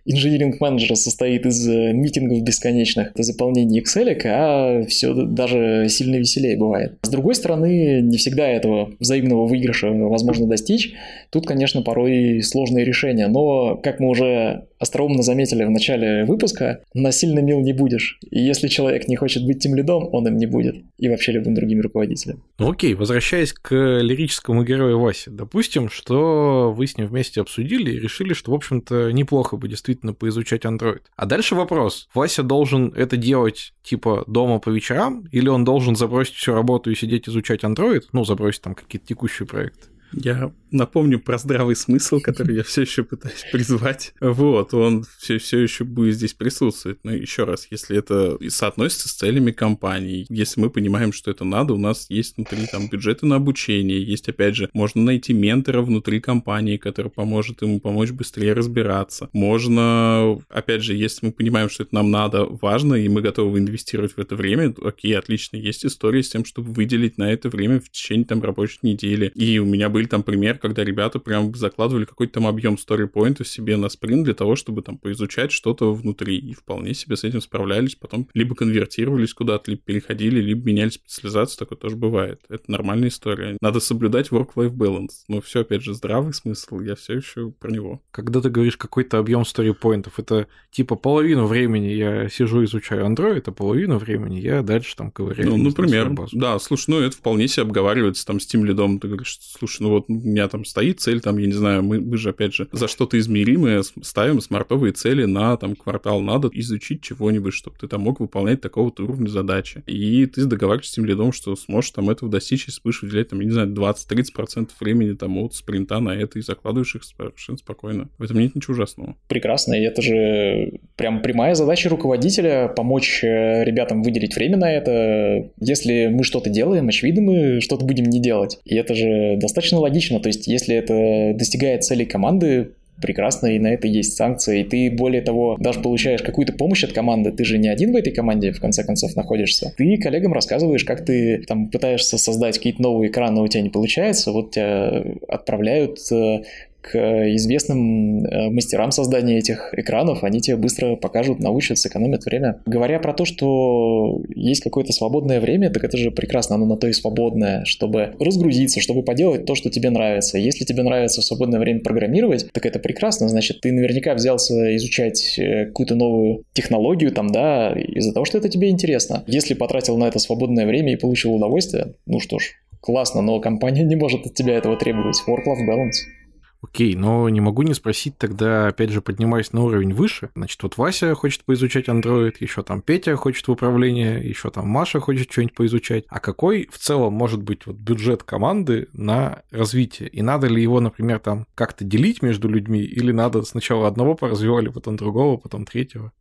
инжиниринг-менеджера состоит из э, митингов бесконечных, заполнения Excel, а все даже сильно веселее бывает. С другой стороны, не всегда этого взаимного выигрыша возможно достичь. Тут, конечно, порой сложные решения, но, как мы уже остроумно заметили в начале выпуска, насильно мил не будешь. И если человек не хочет быть тем лидом, он им не будет. И вообще любым другим руководителем. Ну окей, возвращаясь к лирическому герою Васе. Допустим, что вы с ним вместе обсудили и решили, что, в общем-то, неплохо бы действительно поизучать Android. А дальше вопрос. Вася должен это делать типа дома по вечерам, или он должен забросить всю работу и сидеть изучать Android, ну, забросить там какие-то текущие проекты? Я напомню про здравый смысл, который я все еще пытаюсь призвать. Вот, он все, все еще будет здесь присутствовать. Но еще раз, если это соотносится с целями компании, если мы понимаем, что это надо, у нас есть внутри там бюджеты на обучение, есть, опять же, можно найти ментора внутри компании, который поможет ему помочь быстрее разбираться. Можно, опять же, если мы понимаем, что это нам надо, важно, и мы готовы инвестировать в это время, окей, отлично, есть история с тем, чтобы выделить на это время в течение там рабочей недели. И у меня были были там пример, когда ребята прям закладывали какой-то там объем сторипоинтов себе на спринт для того, чтобы там поизучать что-то внутри, и вполне себе с этим справлялись, потом либо конвертировались куда-то, либо переходили, либо меняли специализацию, такое тоже бывает. Это нормальная история. Надо соблюдать work-life balance. Но все, опять же, здравый смысл, я все еще про него. Когда ты говоришь какой-то объем сторипоинтов, это типа половину времени я сижу изучаю Android, а половину времени я дальше там ковыряю. Ну, например, да, слушай, ну это вполне себе обговаривается там с тем лидом, ты говоришь, слушай, ну вот у меня там стоит цель, там, я не знаю, мы, мы же, опять же, за что-то измеримое ставим смартовые цели на там квартал. Надо изучить чего-нибудь, чтобы ты там мог выполнять такого-то уровня задачи. И ты договариваешься с тем лидом, что сможешь там этого достичь, если будешь выделять, там, я не знаю, 20-30% времени там от спринта на это и закладываешь их совершенно спокойно. В этом нет ничего ужасного. Прекрасно, и это же прям прямая задача руководителя помочь э, ребятам выделить время на это. Если мы что-то делаем, очевидно, мы что-то будем не делать. И это же достаточно логично. То есть, если это достигает целей команды, прекрасно, и на это есть санкции, и ты, более того, даже получаешь какую-то помощь от команды, ты же не один в этой команде, в конце концов, находишься. Ты коллегам рассказываешь, как ты там пытаешься создать какие-то новые экраны, у тебя не получается, вот тебя отправляют э, к известным э, мастерам создания этих экранов, они тебе быстро покажут, научат, сэкономят время. Говоря про то, что есть какое-то свободное время, так это же прекрасно, оно на то и свободное, чтобы разгрузиться, чтобы поделать то, что тебе нравится. Если тебе нравится в свободное время программировать, так это прекрасно, значит, ты наверняка взялся изучать э, какую-то новую технологию там, да, из-за того, что это тебе интересно. Если потратил на это свободное время и получил удовольствие, ну что ж, классно, но компания <laughs> не может от тебя этого требовать. Work-life balance. Окей, но не могу не спросить тогда, опять же, поднимаясь на уровень выше. Значит, вот Вася хочет поизучать Android, еще там Петя хочет в управление, еще там Маша хочет что-нибудь поизучать. А какой в целом может быть вот бюджет команды на развитие? И надо ли его, например, там как-то делить между людьми, или надо сначала одного поразвивали, потом другого, потом третьего?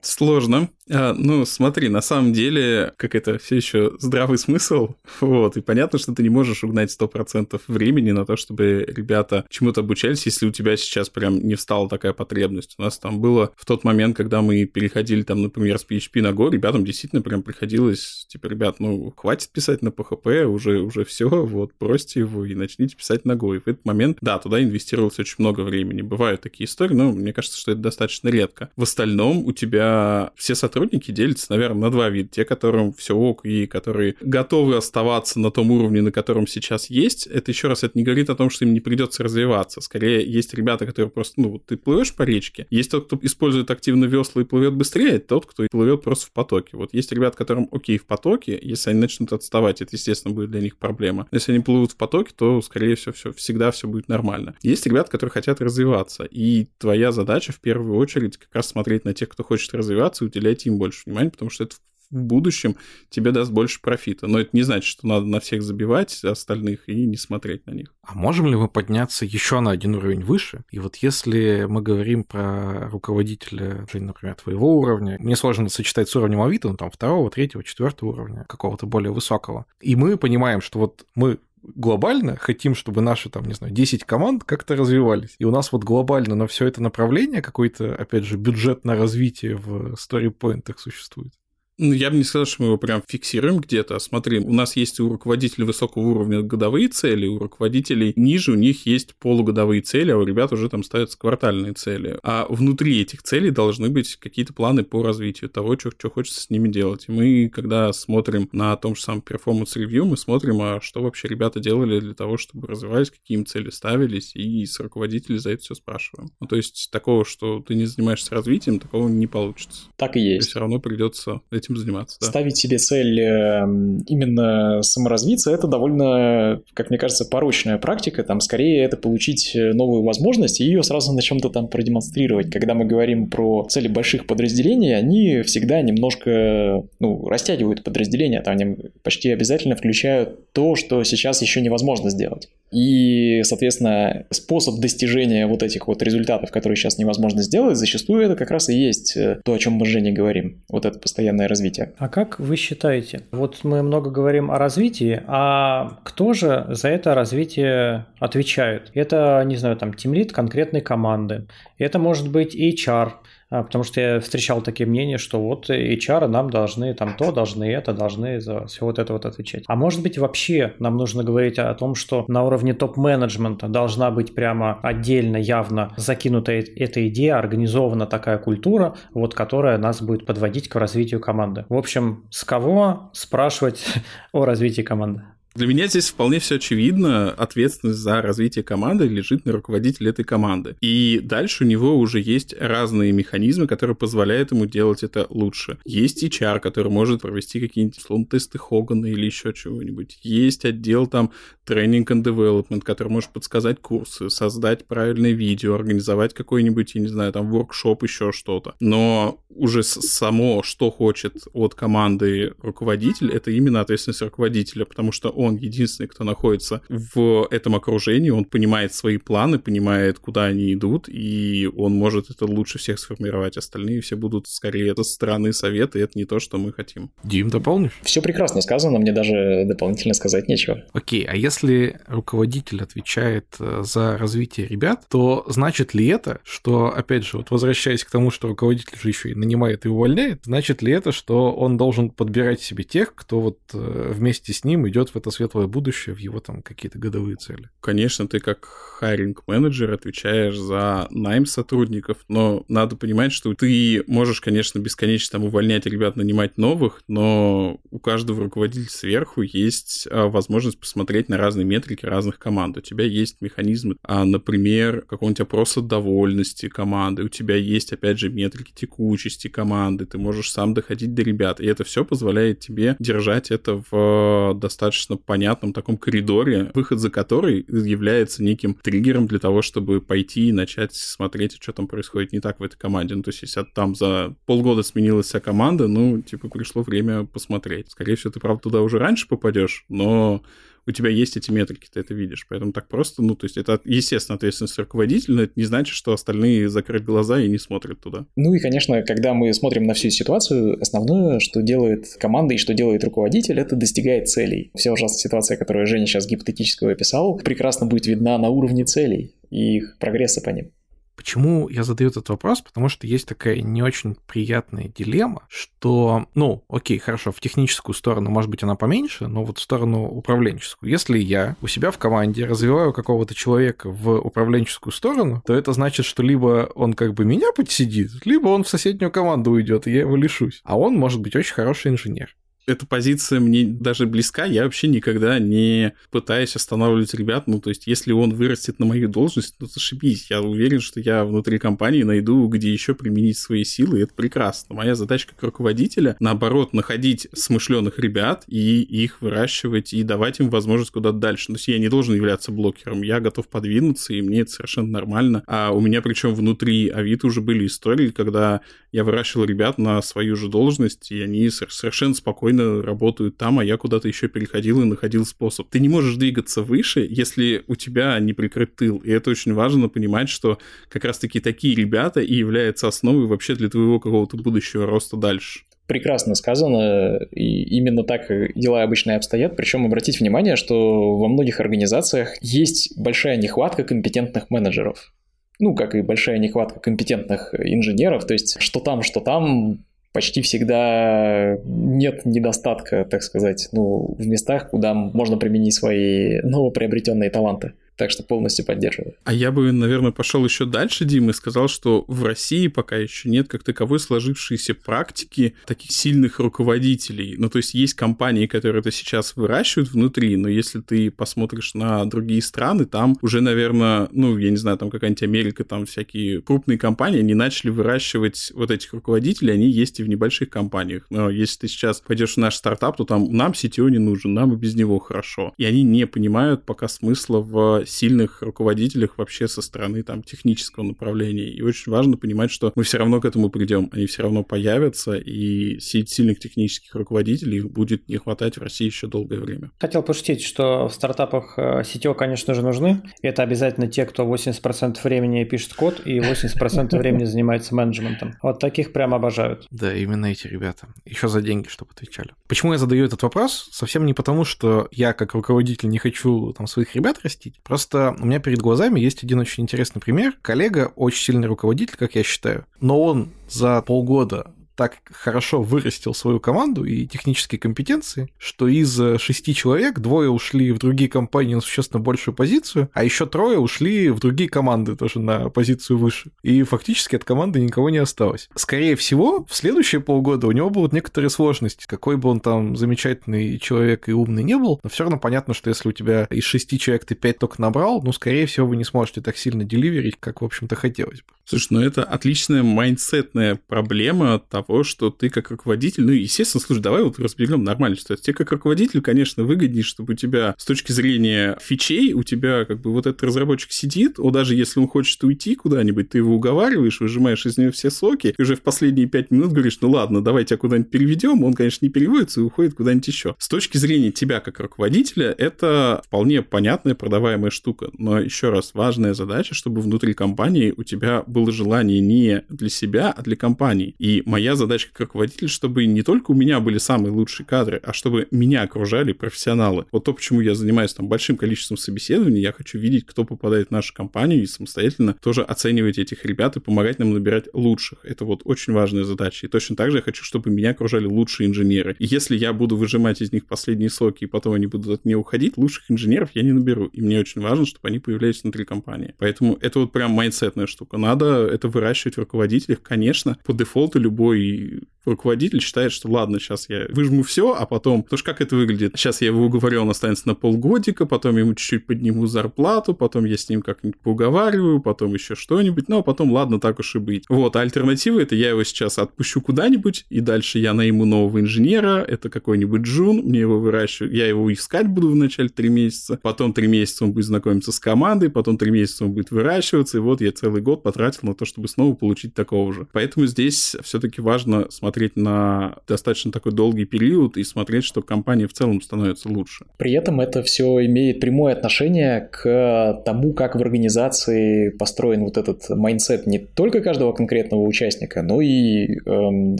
Сложно. А, ну, смотри, на самом деле, как это все еще здравый смысл, <laughs> вот, и понятно, что ты не можешь угнать 100% времени на то, чтобы ребята чему-то обучались, если у тебя сейчас прям не встала такая потребность. У нас там было в тот момент, когда мы переходили там, например, с PHP на Go, ребятам действительно прям приходилось, типа, ребят, ну, хватит писать на PHP, уже, уже все, вот, бросьте его и начните писать на Go. И в этот момент, да, туда инвестировалось очень много времени. Бывают такие истории, но мне кажется, что это достаточно редко. В остальном у тебя все сотрудники делятся, наверное, на два вида. Те, которым все ок и которые готовы оставаться на том уровне, на котором сейчас есть. Это еще раз, это не говорит о том, что им не придется развиваться. Скорее, есть ребята, которые просто, ну, ты плывешь по речке, есть тот, кто использует активно весла и плывет быстрее, тот, кто плывет просто в потоке. Вот есть ребята, которым окей в потоке, если они начнут отставать, это, естественно, будет для них проблема. Но если они плывут в потоке, то, скорее всего, все, всегда все будет нормально. Есть ребята, которые хотят развиваться, и твоя задача в первую очередь как раз смотреть на тех, кто хочет развиваться, уделять им больше внимания, потому что это в будущем тебе даст больше профита. Но это не значит, что надо на всех забивать остальных и не смотреть на них. А можем ли мы подняться еще на один уровень выше? И вот если мы говорим про руководителя, например, твоего уровня, мне сложно сочетать с уровнем Авито, ну там второго, третьего, четвертого уровня, какого-то более высокого. И мы понимаем, что вот мы глобально хотим, чтобы наши, там, не знаю, 10 команд как-то развивались. И у нас вот глобально на все это направление какой-то, опять же, бюджет на развитие в сторипоинтах существует. Ну, я бы не сказал, что мы его прям фиксируем где-то. Смотри, у нас есть у руководителей высокого уровня годовые цели, у руководителей ниже у них есть полугодовые цели, а у ребят уже там ставятся квартальные цели. А внутри этих целей должны быть какие-то планы по развитию того, что, что хочется с ними делать. И мы, когда смотрим на том же самом performance review, мы смотрим, а что вообще ребята делали для того, чтобы развивались, какие им цели ставились, и с руководителей за это все спрашиваем. Ну, то есть такого, что ты не занимаешься развитием, такого не получится. Так и есть. Все равно придется этим этим заниматься. Да. Ставить себе цель эм, именно саморазвиться, это довольно, как мне кажется, порочная практика. Там скорее это получить э, новую возможность и ее сразу на чем-то там продемонстрировать. Когда мы говорим про цели больших подразделений, они всегда немножко ну, растягивают подразделения. Там они почти обязательно включают то, что сейчас еще невозможно сделать. И, соответственно, способ достижения вот этих вот результатов, которые сейчас невозможно сделать, зачастую это как раз и есть э, то, о чем мы с Женей говорим. Вот это постоянное развитие. А как вы считаете? Вот мы много говорим о развитии, а кто же за это развитие отвечает? Это, не знаю, там, тимлит конкретной команды. Это может быть HR, потому что я встречал такие мнения, что вот HR нам должны там то, должны это, должны за все вот это вот отвечать. А может быть вообще нам нужно говорить о том, что на уровне топ-менеджмента должна быть прямо отдельно, явно закинута эта идея, организована такая культура, вот которая нас будет подводить к развитию команды. В общем, с кого спрашивать <laughs> о развитии команды? Для меня здесь вполне все очевидно. Ответственность за развитие команды лежит на руководителе этой команды. И дальше у него уже есть разные механизмы, которые позволяют ему делать это лучше. Есть HR, который может провести какие-нибудь, условно, тесты Хогана или еще чего-нибудь. Есть отдел там Training and Development, который может подсказать курсы, создать правильное видео, организовать какой-нибудь, я не знаю, там, воркшоп, еще что-то. Но уже само, что хочет от команды руководитель, это именно ответственность руководителя, потому что он единственный, кто находится в этом окружении, он понимает свои планы, понимает, куда они идут, и он может это лучше всех сформировать. Остальные все будут скорее со стороны совета, и это не то, что мы хотим. Дим, дополнишь? Все прекрасно сказано, мне даже дополнительно сказать нечего. Окей, а если руководитель отвечает э, за развитие ребят, то значит ли это, что, опять же, вот возвращаясь к тому, что руководитель же еще и нанимает и увольняет, значит ли это, что он должен подбирать себе тех, кто вот э, вместе с ним идет в это светлое будущее, в его там какие-то годовые цели? Конечно, ты как хайринг-менеджер отвечаешь за найм сотрудников, но надо понимать, что ты можешь, конечно, бесконечно там увольнять ребят, нанимать новых, но у каждого руководителя сверху есть а, возможность посмотреть на разные метрики разных команд. У тебя есть механизмы, а, например, какого-нибудь опроса довольности команды, у тебя есть, опять же, метрики текучести, команды, ты можешь сам доходить до ребят. И это все позволяет тебе держать это в достаточно понятном таком коридоре, выход за который является неким триггером для того, чтобы пойти и начать смотреть, что там происходит не так в этой команде. Ну, то есть, если там за полгода сменилась вся команда, ну, типа, пришло время посмотреть. Скорее всего, ты, правда, туда уже раньше попадешь, но у тебя есть эти метрики, ты это видишь. Поэтому так просто, ну, то есть это, естественно, ответственность руководителя, но это не значит, что остальные закрыли глаза и не смотрят туда. Ну и, конечно, когда мы смотрим на всю ситуацию, основное, что делает команда и что делает руководитель, это достигает целей. Вся ужасная ситуация, которую Женя сейчас гипотетически описал, прекрасно будет видна на уровне целей и их прогресса по ним. Почему я задаю этот вопрос? Потому что есть такая не очень приятная дилемма, что, ну, окей, хорошо, в техническую сторону, может быть, она поменьше, но вот в сторону управленческую. Если я у себя в команде развиваю какого-то человека в управленческую сторону, то это значит, что либо он как бы меня подсидит, либо он в соседнюю команду уйдет, и я его лишусь. А он может быть очень хороший инженер эта позиция мне даже близка, я вообще никогда не пытаюсь останавливать ребят, ну, то есть, если он вырастет на мою должность, ну, зашибись, я уверен, что я внутри компании найду, где еще применить свои силы, и это прекрасно. Моя задача как руководителя, наоборот, находить смышленых ребят и их выращивать, и давать им возможность куда-то дальше. То есть, я не должен являться блокером, я готов подвинуться, и мне это совершенно нормально. А у меня, причем внутри Авито уже были истории, когда я выращивал ребят на свою же должность, и они совершенно спокойно спокойно работают там, а я куда-то еще переходил и находил способ. Ты не можешь двигаться выше, если у тебя не прикрыт тыл. И это очень важно понимать, что как раз-таки такие ребята и являются основой вообще для твоего какого-то будущего роста дальше прекрасно сказано, и именно так дела обычно и обстоят. Причем обратить внимание, что во многих организациях есть большая нехватка компетентных менеджеров. Ну, как и большая нехватка компетентных инженеров, то есть что там, что там, почти всегда нет недостатка, так сказать, ну, в местах, куда можно применить свои новоприобретенные таланты. Так что полностью поддерживаю. А я бы, наверное, пошел еще дальше, Дим, и сказал, что в России пока еще нет как таковой сложившейся практики таких сильных руководителей. Ну, то есть есть компании, которые это сейчас выращивают внутри, но если ты посмотришь на другие страны, там уже, наверное, ну, я не знаю, там какая-нибудь Америка, там всякие крупные компании, они начали выращивать вот этих руководителей, они есть и в небольших компаниях. Но если ты сейчас пойдешь в наш стартап, то там нам CTO не нужен, нам и без него хорошо. И они не понимают пока смысла в сильных руководителях вообще со стороны там технического направления. И очень важно понимать, что мы все равно к этому придем. Они все равно появятся, и сильных технических руководителей их будет не хватать в России еще долгое время. Хотел пошутить, что в стартапах э, сетево, конечно же, нужны. Это обязательно те, кто 80% времени пишет код и 80% времени занимается менеджментом. Вот таких прям обожают. Да, именно эти ребята. Еще за деньги, чтобы отвечали. Почему я задаю этот вопрос? Совсем не потому, что я как руководитель не хочу там своих ребят растить. Просто Просто у меня перед глазами есть один очень интересный пример. Коллега очень сильный руководитель, как я считаю, но он за полгода так хорошо вырастил свою команду и технические компетенции, что из э, шести человек двое ушли в другие компании на существенно большую позицию, а еще трое ушли в другие команды тоже на позицию выше. И фактически от команды никого не осталось. Скорее всего, в следующие полгода у него будут некоторые сложности. Какой бы он там замечательный человек и умный не был, но все равно понятно, что если у тебя из шести человек ты пять только набрал, ну, скорее всего, вы не сможете так сильно деливерить, как, в общем-то, хотелось бы. Слушай, ну это отличная майндсетная проблема того, того, что ты как руководитель, ну, естественно, слушай, давай вот разберем нормально ситуацию. Тебе как руководитель, конечно, выгоднее, чтобы у тебя с точки зрения фичей, у тебя как бы вот этот разработчик сидит, о, даже если он хочет уйти куда-нибудь, ты его уговариваешь, выжимаешь из него все соки, и уже в последние пять минут говоришь, ну ладно, давай тебя куда-нибудь переведем, он, конечно, не переводится и уходит куда-нибудь еще. С точки зрения тебя как руководителя, это вполне понятная продаваемая штука, но еще раз, важная задача, чтобы внутри компании у тебя было желание не для себя, а для компании. И моя задача как руководитель, чтобы не только у меня были самые лучшие кадры, а чтобы меня окружали профессионалы. Вот то, почему я занимаюсь там большим количеством собеседований, я хочу видеть, кто попадает в нашу компанию и самостоятельно тоже оценивать этих ребят и помогать нам набирать лучших. Это вот очень важная задача. И точно так же я хочу, чтобы меня окружали лучшие инженеры. И если я буду выжимать из них последние соки, и потом они будут от меня уходить, лучших инженеров я не наберу. И мне очень важно, чтобы они появлялись внутри компании. Поэтому это вот прям майндсетная штука. Надо это выращивать в руководителях. Конечно, по дефолту любой we руководитель считает, что ладно, сейчас я выжму все, а потом, потому что как это выглядит? Сейчас я его уговорил, он останется на полгодика, потом ему чуть-чуть подниму зарплату, потом я с ним как-нибудь поуговариваю, потом еще что-нибудь, ну, а потом, ладно, так уж и быть. Вот, а альтернатива это я его сейчас отпущу куда-нибудь, и дальше я найму нового инженера, это какой-нибудь June, мне его выращиваю, я его искать буду в начале три месяца, потом три месяца он будет знакомиться с командой, потом три месяца он будет выращиваться, и вот я целый год потратил на то, чтобы снова получить такого же. Поэтому здесь все-таки важно смотреть смотреть на достаточно такой долгий период и смотреть, что компания в целом становится лучше. При этом это все имеет прямое отношение к тому, как в организации построен вот этот mindset не только каждого конкретного участника, но и эм,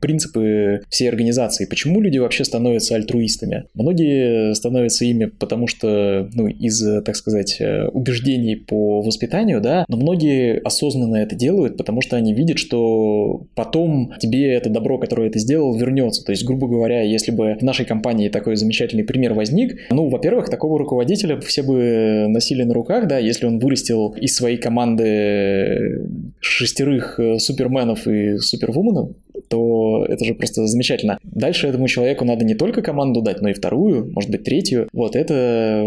принципы всей организации. Почему люди вообще становятся альтруистами? Многие становятся ими, потому что, ну, из, так сказать, э, убеждений по воспитанию, да, но многие осознанно это делают, потому что они видят, что потом тебе это добро, которое ты сделал, вернется. То есть, грубо говоря, если бы в нашей компании такой замечательный пример возник, ну, во-первых, такого руководителя все бы носили на руках, да, если он вырастил из своей команды шестерых э, суперменов и супервуменов, то это же просто замечательно. Дальше этому человеку надо не только команду дать, но и вторую, может быть, третью. Вот это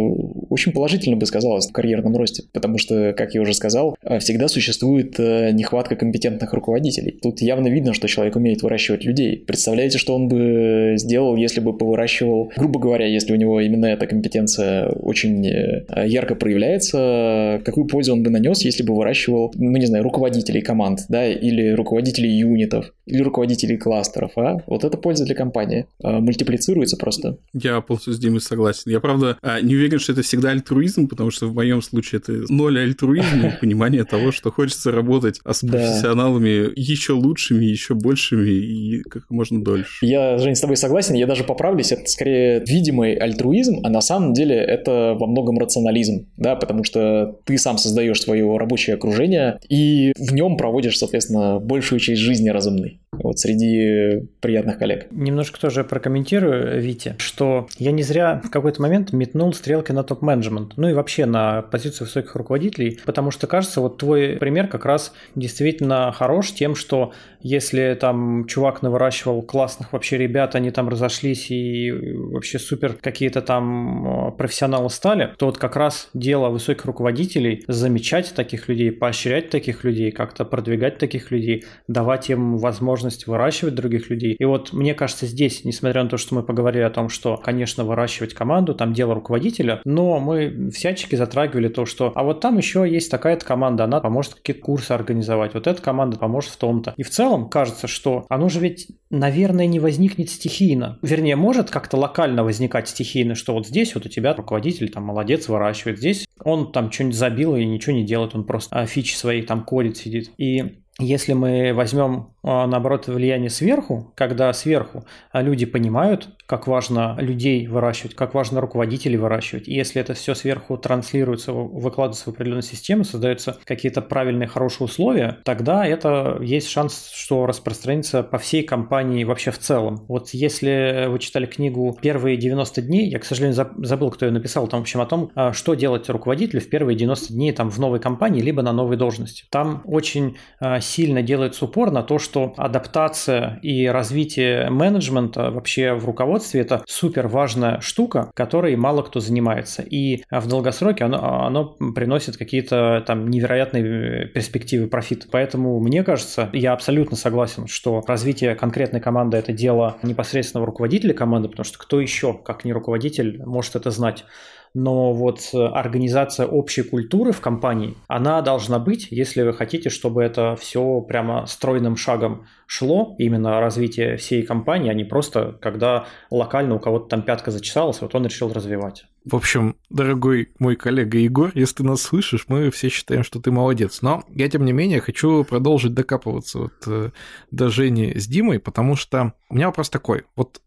очень положительно бы сказалось в карьерном росте, потому что, как я уже сказал, всегда существует э, нехватка компетентных руководителей. Тут явно видно, что человек умеет выращивать людей. Представляете, что он бы сделал, если бы повыращивал, грубо говоря, если у него именно эта компетенция очень э, ярко проявляется, какую пользу он бы нанес, если бы выращивал, ну не знаю, руководителей команд, да, или руководителей юнитов, или руководителей кластеров, а? Вот это польза для компании. А, мультиплицируется просто. Я полностью с Димой согласен. Я, правда, а, не уверен, что это всегда альтруизм, потому что в моем случае это ноль альтруизма, понимание того, что хочется работать с профессионалами еще лучшими, еще большими и как можно дольше. Я, Жень, с тобой согласен. Я даже поправлюсь. Это скорее видимый альтруизм, а на самом деле это во многом рационализм, да, потому что ты сам создаешь свое рабочее окружение и в нем проводишь, соответственно, большую часть жизни разумной вот среди приятных коллег. Немножко тоже прокомментирую, Витя, что я не зря в какой-то момент метнул стрелки на топ-менеджмент, ну и вообще на позицию высоких руководителей, потому что, кажется, вот твой пример как раз действительно хорош тем, что если там чувак наворачивал классных вообще ребят, они там разошлись и вообще супер какие-то там профессионалы стали, то вот как раз дело высоких руководителей замечать таких людей, поощрять таких людей, как-то продвигать таких людей, давать им возможность выращивать других людей. И вот мне кажется, здесь, несмотря на то, что мы поговорили о том, что, конечно, выращивать команду, там дело руководителя, но мы всячески затрагивали то, что а вот там еще есть такая-то команда, она поможет какие-то курсы организовать, вот эта команда поможет в том-то. И в целом кажется, что оно же ведь, наверное, не возникнет стихийно. Вернее, может как-то локально возникать стихийно, что вот здесь вот у тебя руководитель там молодец, выращивает. Здесь он там что-нибудь забил и ничего не делает, он просто фичи свои там кодит, сидит. И если мы возьмем, а, наоборот, влияние сверху, когда сверху а, люди понимают, как важно людей выращивать, как важно руководителей выращивать, и если это все сверху транслируется, выкладывается в определенную систему, создаются какие-то правильные, хорошие условия, тогда это есть шанс, что распространится по всей компании вообще в целом. Вот если вы читали книгу «Первые 90 дней», я, к сожалению, забыл, кто ее написал, там, в общем, о том, а, что делать руководителю в первые 90 дней там, в новой компании, либо на новой должности. Там очень сильно делается упор на то, что адаптация и развитие менеджмента вообще в руководстве это супер важная штука, которой мало кто занимается. И в долгосроке оно, оно приносит какие-то там невероятные перспективы профит. Поэтому мне кажется, я абсолютно согласен, что развитие конкретной команды это дело непосредственного руководителя команды, потому что кто еще, как не руководитель, может это знать но вот э, организация общей культуры в компании, она должна быть, если вы хотите, чтобы это все прямо стройным шагом шло, именно развитие всей компании, а не просто когда локально у кого-то там пятка зачесалась, вот он решил развивать. В общем, дорогой мой коллега Егор, если ты нас слышишь, мы все считаем, что ты молодец. Но я, тем не менее, хочу продолжить докапываться вот, э, до Жени с Димой, потому что у меня вопрос такой. Вот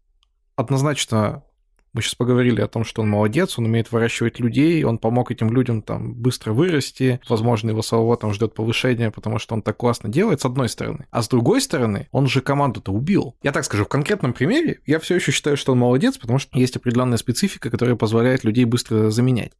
однозначно мы сейчас поговорили о том, что он молодец, он умеет выращивать людей, он помог этим людям там быстро вырасти, возможно, его самого там ждет повышение, потому что он так классно делает, с одной стороны. А с другой стороны, он же команду-то убил. Я так скажу, в конкретном примере я все еще считаю, что он молодец, потому что есть определенная специфика, которая позволяет людей быстро заменять.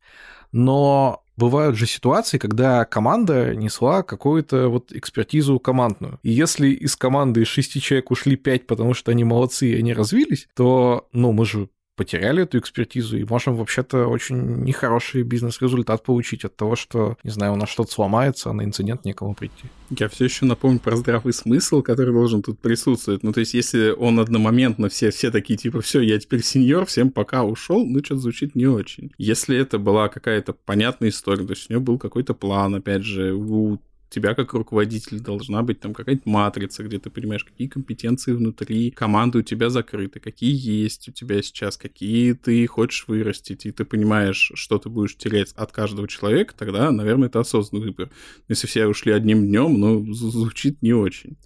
Но бывают же ситуации, когда команда несла какую-то вот экспертизу командную. И если из команды из шести человек ушли пять, потому что они молодцы и они развились, то, ну, мы же потеряли эту экспертизу и можем вообще-то очень нехороший бизнес-результат получить от того, что, не знаю, у нас что-то сломается, а на инцидент некому прийти. Я все еще напомню про здравый смысл, который должен тут присутствовать. Ну, то есть, если он одномоментно все, все такие, типа, все, я теперь сеньор, всем пока ушел, ну, что-то звучит не очень. Если это была какая-то понятная история, то есть у него был какой-то план, опять же, у тебя как руководитель должна быть там какая-то матрица, где ты понимаешь, какие компетенции внутри команды у тебя закрыты, какие есть у тебя сейчас, какие ты хочешь вырастить, и ты понимаешь, что ты будешь терять от каждого человека, тогда, наверное, это осознанный выбор. Если все ушли одним днем, ну, звучит не очень.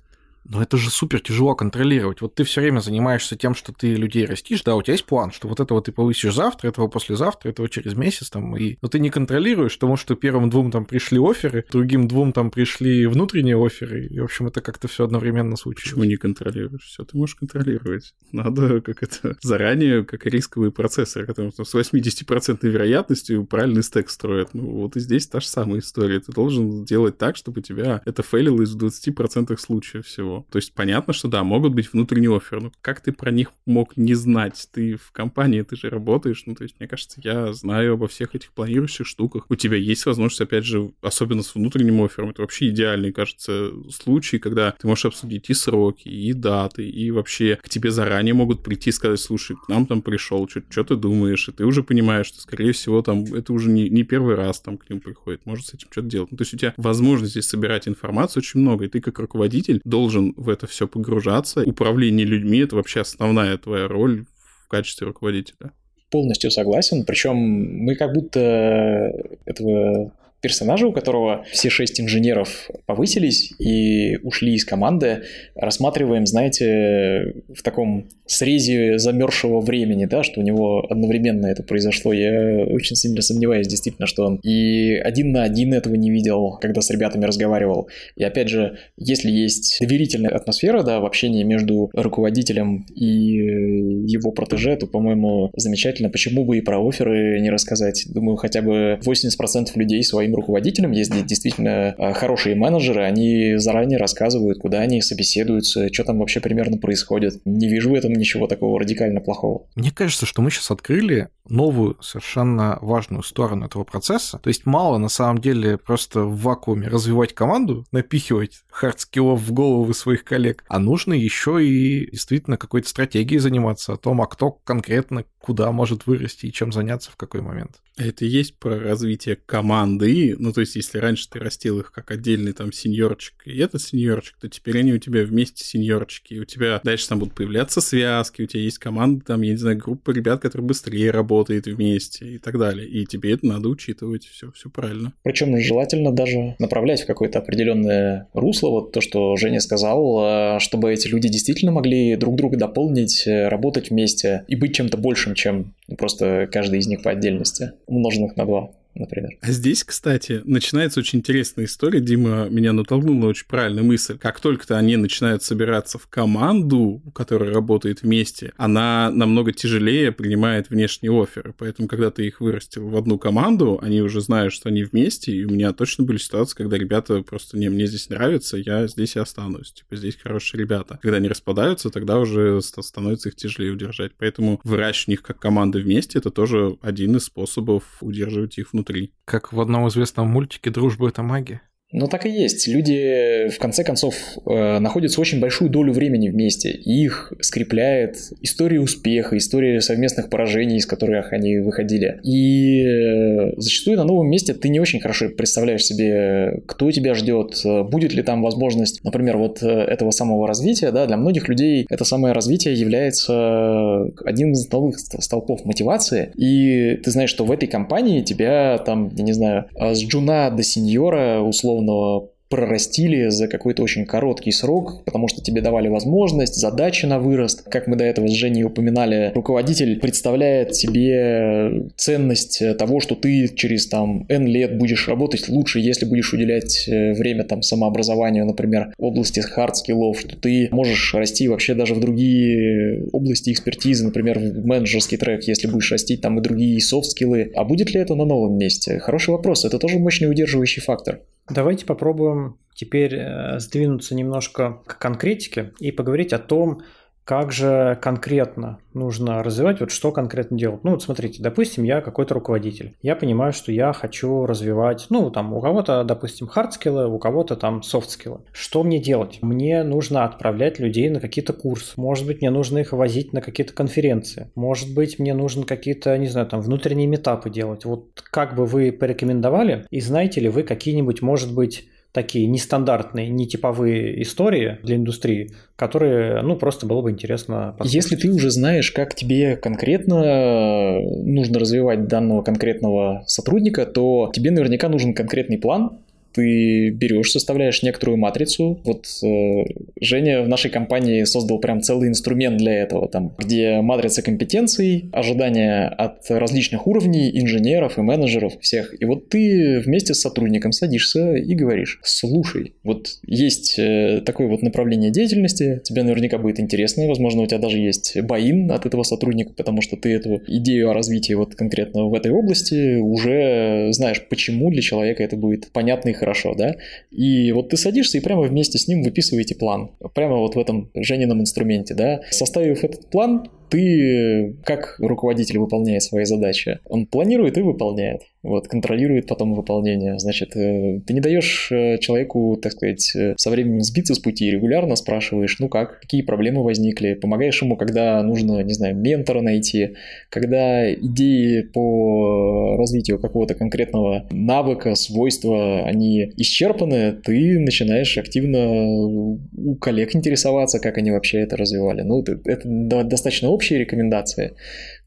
Но это же супер тяжело контролировать. Вот ты все время занимаешься тем, что ты людей растишь, да, у тебя есть план, что вот этого ты повысишь завтра, этого послезавтра, этого через месяц, там, и... но ты не контролируешь, потому что первым двум там пришли оферы, другим двум там пришли внутренние оферы, и, в общем, это как-то все одновременно случилось. Почему не контролируешь? Все ты можешь контролировать. Надо как это заранее, как рисковый процессор, который с 80% вероятностью правильный стек строит. Ну, вот и здесь та же самая история. Ты должен делать так, чтобы тебя это фейлилось в 20% случаев всего. То есть понятно, что да, могут быть внутренние оферы, но как ты про них мог не знать? Ты в компании, ты же работаешь, ну то есть мне кажется, я знаю обо всех этих планирующих штуках. У тебя есть возможность, опять же, особенно с внутренним оффером, это вообще идеальный, кажется, случай, когда ты можешь обсудить и сроки, и даты, и вообще к тебе заранее могут прийти и сказать, слушай, к нам там пришел, что ты думаешь, и ты уже понимаешь, что, скорее всего, там это уже не, не первый раз там к ним приходит, может с этим что-то делать. Ну, то есть у тебя возможности собирать информацию очень много, и ты как руководитель должен в это все погружаться. Управление людьми — это вообще основная твоя роль в качестве руководителя. Полностью согласен. Причем мы как будто этого персонажа, у которого все шесть инженеров повысились и ушли из команды, рассматриваем, знаете, в таком срезе замерзшего времени, да, что у него одновременно это произошло. Я очень сильно сомневаюсь, действительно, что он и один на один этого не видел, когда с ребятами разговаривал. И опять же, если есть доверительная атмосфера, да, в общении между руководителем и его протеже, то, по-моему, замечательно. Почему бы и про offer ы не рассказать? Думаю, хотя бы 80% людей своим руководителям, если действительно а, хорошие менеджеры, они заранее рассказывают, куда они собеседуются, что там вообще примерно происходит. Не вижу в этом ничего такого радикально плохого. Мне кажется, что мы сейчас открыли новую, совершенно важную сторону этого процесса. То есть мало на самом деле просто в вакууме развивать команду, напихивать hard skill ов в головы своих коллег, а нужно еще и действительно какой-то стратегией заниматься о том, а кто конкретно куда может вырасти и чем заняться в какой момент. Это и есть про развитие команды. Ну, то есть, если раньше ты растил их как отдельный там сеньорчик, и этот сеньорчик, то теперь они у тебя вместе сеньорчики. И у тебя дальше там будут появляться связки, у тебя есть команда, там, я не знаю, группа ребят, которые быстрее работают вместе и так далее. И тебе это надо учитывать. Все, все правильно. Причем желательно даже направлять в какое-то определенное русло. Вот то, что Женя сказал, а, чтобы эти люди действительно могли друг друга дополнить, э, работать вместе и быть чем-то большим, чем просто каждый из них по отдельности, умноженных на два например. А здесь, кстати, начинается очень интересная история. Дима меня натолкнул на очень правильную мысль. Как только-то они начинают собираться в команду, которая работает вместе, она намного тяжелее принимает внешние оферы. Поэтому, когда ты их вырастил в одну команду, они уже знают, что они вместе, и у меня точно были ситуации, когда ребята просто, не, мне здесь нравится, я здесь и останусь. Типа, здесь хорошие ребята. Когда они распадаются, тогда уже становится их тяжелее удержать. Поэтому выращивание их как команды вместе, это тоже один из способов удерживать их внутри внутри. Как в одном известном мультике «Дружба – это магия». Ну, так и есть. Люди, в конце концов, э, находятся очень большую долю времени вместе. И их скрепляет история успеха, история совместных поражений, из которых они выходили. И э, зачастую на новом месте ты не очень хорошо представляешь себе, кто тебя ждет, будет ли там возможность, например, вот э, этого самого развития. Да, для многих людей это самое развитие является одним из новых столпов мотивации. И ты знаешь, что в этой компании тебя там, я не знаю, с джуна до сеньора условно условно прорастили за какой-то очень короткий срок, потому что тебе давали возможность, задачи на вырост. Как мы до этого с Женей упоминали, руководитель представляет себе ценность того, что ты через там N лет будешь работать лучше, если будешь уделять э, время там самообразованию, например, области hard skill ов, что ты можешь расти вообще даже в другие области экспертизы, например, в менеджерский трек, если будешь растить там и другие soft skill ы. А будет ли это на новом месте? Хороший вопрос. Это тоже мощный удерживающий фактор. Давайте попробуем теперь э, сдвинуться немножко к конкретике и поговорить о том, как же конкретно нужно развивать, вот что конкретно делать. Ну вот смотрите, допустим, я какой-то руководитель. Я понимаю, что я хочу развивать, ну там у кого-то, допустим, hard skill ы, у кого-то там soft skill ы. Что мне делать? Мне нужно отправлять людей на какие-то курсы. Может быть, мне нужно их возить на какие-то конференции. Может быть, мне нужно какие-то, не знаю, там внутренние meetup ы делать. Вот как бы вы порекомендовали? И знаете ли вы какие-нибудь, может быть, такие нестандартные, нетиповые истории для индустрии, которые, ну, просто было бы интересно послушать. Если ты уже знаешь, как тебе конкретно нужно развивать данного конкретного сотрудника, то тебе наверняка нужен конкретный план, ты берешь, составляешь некоторую матрицу. Вот э, Женя в нашей компании создал прям целый инструмент для этого, там, где матрица компетенций, ожидания от различных уровней, инженеров и менеджеров всех. И вот ты вместе с сотрудником садишься и говоришь, слушай, вот есть э, такое вот направление деятельности, тебе наверняка будет интересно, возможно, у тебя даже есть боин от этого сотрудника, потому что ты эту идею о развитии вот конкретно в этой области уже знаешь, почему для человека это будет понятно и хорошо хорошо, да, и вот ты садишься и прямо вместе с ним выписываете план, прямо вот в этом Женином инструменте, да, составив этот план, ты как руководитель выполняет свои задачи? Он планирует и выполняет. Вот, контролирует потом выполнение. Значит, э, ты не даешь э, человеку, так сказать, э, со временем сбиться с пути, регулярно спрашиваешь, ну как, какие проблемы возникли, помогаешь ему, когда нужно, не знаю, ментора найти, когда идеи по развитию какого-то конкретного навыка, свойства, они исчерпаны, ты начинаешь активно у коллег интересоваться, как они вообще это развивали. Ну, это, достаточно общие рекомендации.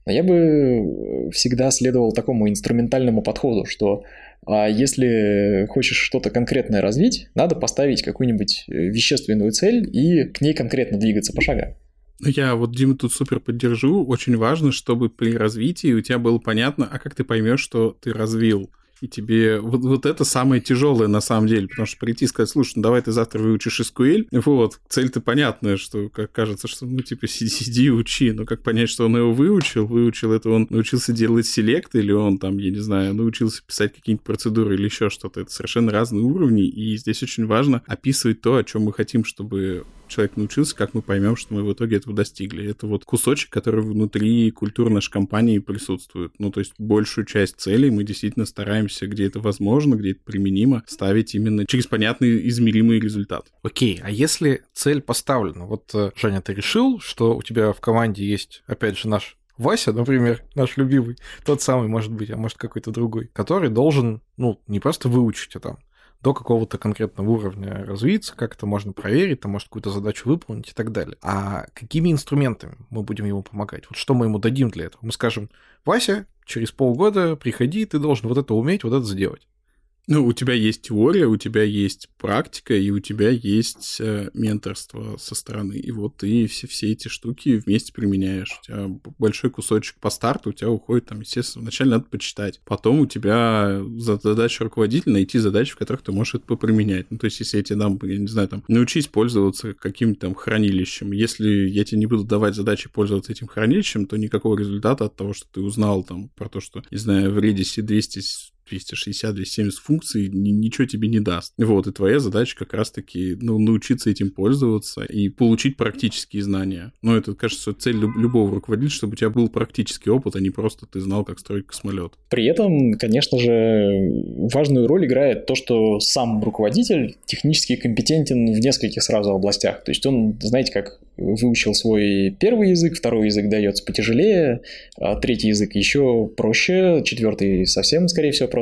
Но я бы э, всегда следовал такому инструментальному подходу, что а если хочешь что-то конкретное развить, надо поставить какую-нибудь э, вещественную цель и к ней конкретно двигаться по шагам. Ну, я вот Дима тут супер поддержу. Очень важно, чтобы при развитии у тебя было понятно, а как ты поймешь, что ты развил и тебе... Вот, вот это самое тяжелое на самом деле, потому что прийти и сказать, слушай, ну давай ты завтра выучишь SQL, вот, цель-то понятная, что как кажется, что, ну, типа, сиди, сиди учи, но как понять, что он его выучил? Выучил это он научился делать селект, или он там, я не знаю, научился писать какие-нибудь процедуры или еще что-то. Это совершенно разные уровни, и здесь очень важно описывать то, о чем мы хотим, чтобы человек научился, как мы поймем, что мы в итоге этого достигли. Это вот кусочек, который внутри культуры нашей компании присутствует. Ну, то есть большую часть целей мы действительно стараемся, где это возможно, где это применимо, ставить именно через понятный измеримый результат. Окей, а если цель поставлена? Вот, э, Женя, ты решил, что у тебя в команде есть, опять же, наш Вася, например, наш любимый, тот самый, может быть, а может какой-то другой, который должен, ну, не просто выучить, а там до какого-то конкретного уровня развиться, как это можно проверить, там, может, какую-то задачу выполнить и так далее. А какими инструментами мы будем ему помогать? Вот что мы ему дадим для этого? Мы скажем, Вася, через полгода приходи, ты должен вот это уметь, вот это сделать. Ну, у тебя есть теория, у тебя есть практика, и у тебя есть э, менторство со стороны. И вот ты все, все эти штуки вместе применяешь. У тебя большой кусочек по старту у тебя уходит, там, естественно, вначале надо почитать. Потом у тебя задача руководителя найти задачи, в которых ты можешь это поприменять. Ну, то есть, если я тебе дам, я не знаю, там, научись пользоваться каким-то там хранилищем. Если я тебе не буду давать задачи пользоваться этим хранилищем, то никакого результата от того, что ты узнал там про то, что, не знаю, в Redis 200 260-270 функций ничего тебе не даст. Вот, и твоя задача как раз-таки ну, научиться этим пользоваться и получить практические знания. Ну, это, кажется, цель любого руководителя, чтобы у тебя был практический опыт, а не просто ты знал, как строить космолет. При этом, конечно же, важную роль играет то, что сам руководитель технически компетентен в нескольких сразу областях. То есть он, знаете, как выучил свой первый язык, второй язык дается потяжелее, а третий язык еще проще, четвертый совсем, скорее всего, просто.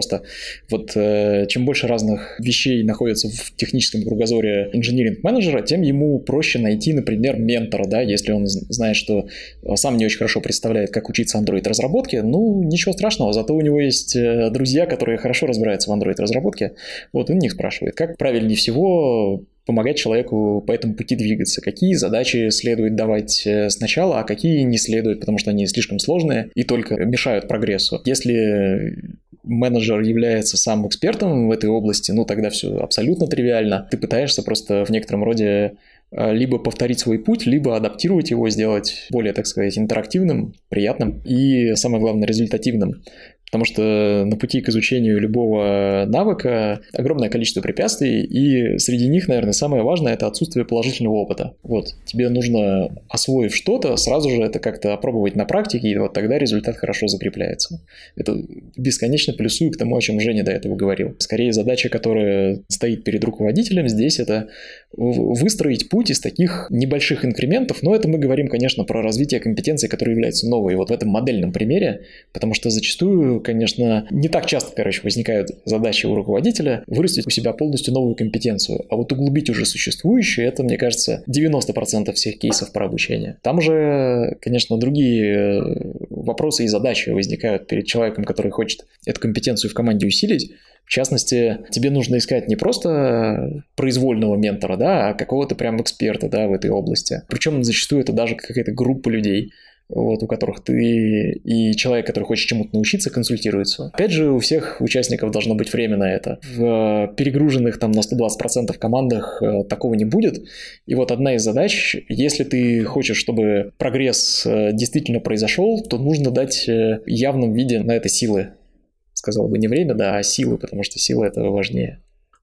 Вот э, чем больше разных вещей находится в техническом кругозоре инжиниринг-менеджера, тем ему проще найти, например, ментора, да, если он знает, что сам не очень хорошо представляет, как учиться Android-разработке, ну, ничего страшного, зато у него есть э, друзья, которые хорошо разбираются в Android-разработке, вот он них спрашивает, как правильнее всего помогать человеку по этому пути двигаться. Какие задачи следует давать э, сначала, а какие не следует, потому что они слишком сложные и только мешают прогрессу. Если менеджер является сам экспертом в этой области, ну тогда все абсолютно тривиально. Ты пытаешься просто в некотором роде э, либо повторить свой путь, либо адаптировать его, сделать более, так сказать, интерактивным, приятным и, самое главное, результативным. Потому что на пути к изучению любого навыка огромное количество препятствий, и среди них, наверное, самое важное – это отсутствие положительного опыта. Вот, тебе нужно, освоив что-то, сразу же это как-то опробовать на практике, и вот тогда результат хорошо закрепляется. Это бесконечно плюсую к тому, о чем Женя до этого говорил. Скорее, задача, которая стоит перед руководителем здесь – это выстроить путь из таких небольших инкрементов, но это мы говорим, конечно, про развитие компетенций, которые являются новой вот в этом модельном примере, потому что зачастую, конечно, не так часто, короче, возникают задачи у руководителя вырастить у себя полностью новую компетенцию, а вот углубить уже существующую, это, мне кажется, 90% всех кейсов про обучение. Там уже, конечно, другие э, вопросы и задачи возникают перед человеком, который хочет эту компетенцию в команде усилить, в частности, тебе нужно искать не просто произвольного ментора, да, а какого-то прям эксперта, да, в этой области. Причем зачастую это даже какая-то группа людей, вот, у которых ты и человек, который хочет чему-то научиться, консультируется. Опять же, у всех участников должно быть время на это. В перегруженных там на 120% командах э, такого не будет. И вот одна из задач, если ты хочешь, чтобы прогресс э, действительно произошел, то нужно дать э, явном виде на это силы сказал бы не время, да, а силы, потому что сила этого важнее.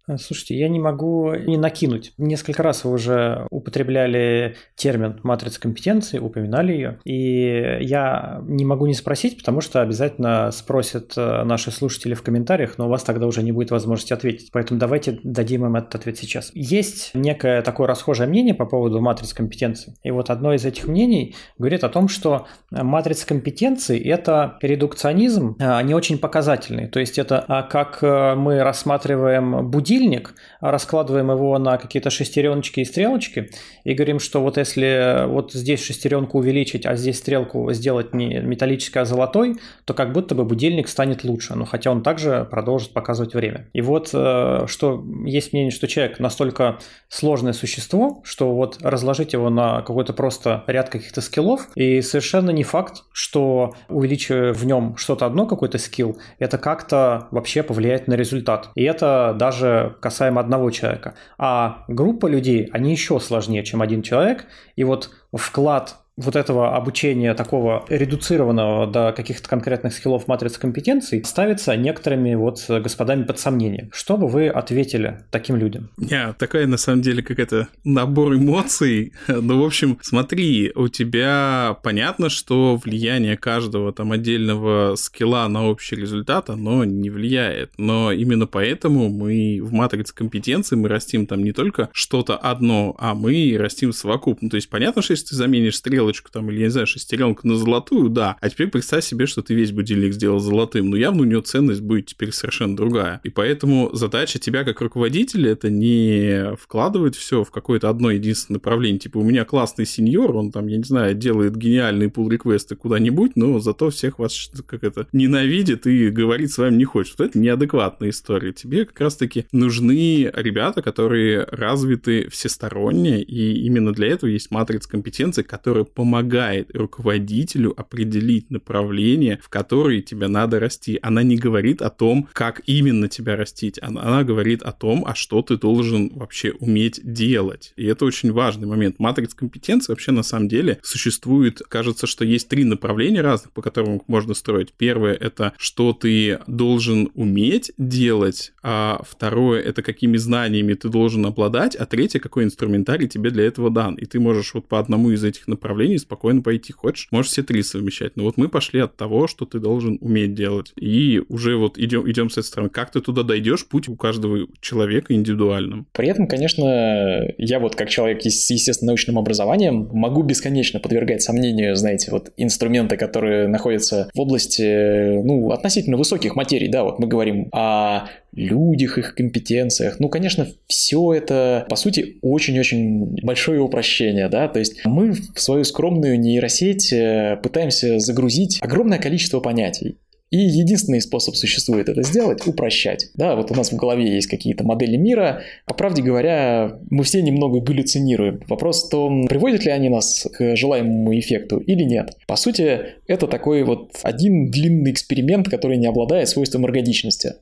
А, слушайте, я не могу не накинуть. Несколько раз вы уже употребляли термин матрица компетенции, упоминали ее. И я не могу не спросить, потому что обязательно спросят э, наши слушатели в комментариях, но у вас тогда уже не будет возможности ответить. Поэтому давайте дадим им этот ответ сейчас. Есть некое такое расхожее мнение по поводу матриц компетенции. И вот одно из этих мнений говорит о том, что матрица компетенции – это редукционизм а, не очень показательный. То есть это а, как э, мы рассматриваем будильник, будильник, раскладываем его на какие-то шестереночки и стрелочки и говорим, что вот если вот здесь шестеренку увеличить, а здесь стрелку сделать не металлической, а золотой, то как будто бы будильник станет лучше, но хотя он также продолжит показывать время. И вот э, что есть мнение, что человек настолько сложное существо, что вот разложить его на какой-то просто ряд каких-то скиллов, и совершенно не факт, что увеличивая в нем что-то одно, какой-то скилл, это как-то вообще повлияет на результат. И это даже касаемо одного человека. А группа людей, они еще сложнее, чем один человек. И вот вклад вот этого обучения такого редуцированного до каких-то конкретных скиллов матрицы компетенций ставится некоторыми вот господами под сомнение. Что бы вы ответили таким людям? Не, такая на самом деле какая-то набор эмоций. Ну, в общем, смотри, у тебя понятно, что влияние каждого там отдельного скилла на общий результат, оно не влияет. Но именно поэтому мы в матрице компетенции мы растим там не только что-то одно, а мы растим совокупно. То есть понятно, что если ты заменишь стрелы стрелочку там, или, я не знаю, шестеренку на золотую, да. А теперь представь себе, что ты весь будильник сделал золотым. Но явно у него ценность будет теперь совершенно другая. И поэтому задача тебя как руководителя это не вкладывать все в какое-то одно единственное направление. Типа, у меня классный сеньор, он там, я не знаю, делает гениальные пул реквесты куда-нибудь, но зато всех вас как это ненавидит и говорить с вами не хочет. Вот это неадекватная история. Тебе как раз-таки нужны ребята, которые развиты всесторонне, и именно для этого есть матрица компетенций, которая помогает руководителю определить направление, в которое тебе надо расти. Она не говорит о том, как именно тебя растить, она, она говорит о том, а что ты должен вообще уметь делать. И это очень важный момент. Матриц компетенции вообще на самом деле существует, кажется, что есть три направления разных, по которым можно строить. Первое — это что ты должен уметь делать, а второе — это какими знаниями ты должен обладать, а третье — какой инструментарий тебе для этого дан. И ты можешь вот по одному из этих направлений направлений спокойно пойти. Хочешь, можешь все три совмещать. Но вот мы пошли от того, что ты должен уметь делать. И уже вот идем, идем с этой стороны. Как ты туда дойдешь, путь у каждого человека индивидуальным. При этом, конечно, я вот как человек с естественно научным образованием могу бесконечно подвергать сомнению, знаете, вот инструменты, которые находятся в области, ну, относительно высоких материй, да, вот мы говорим о людях, их компетенциях. Ну, конечно, все это, по сути, очень-очень большое упрощение, да, то есть мы в свою скромную нейросеть э, пытаемся загрузить огромное количество понятий. И единственный способ существует это сделать – упрощать. Да, вот у нас в голове есть какие-то модели мира. По правде говоря, мы все немного галлюцинируем. Вопрос в том, приводят ли они нас к желаемому эффекту или нет. По сути, это такой вот один длинный эксперимент, который не обладает свойством эргодичности.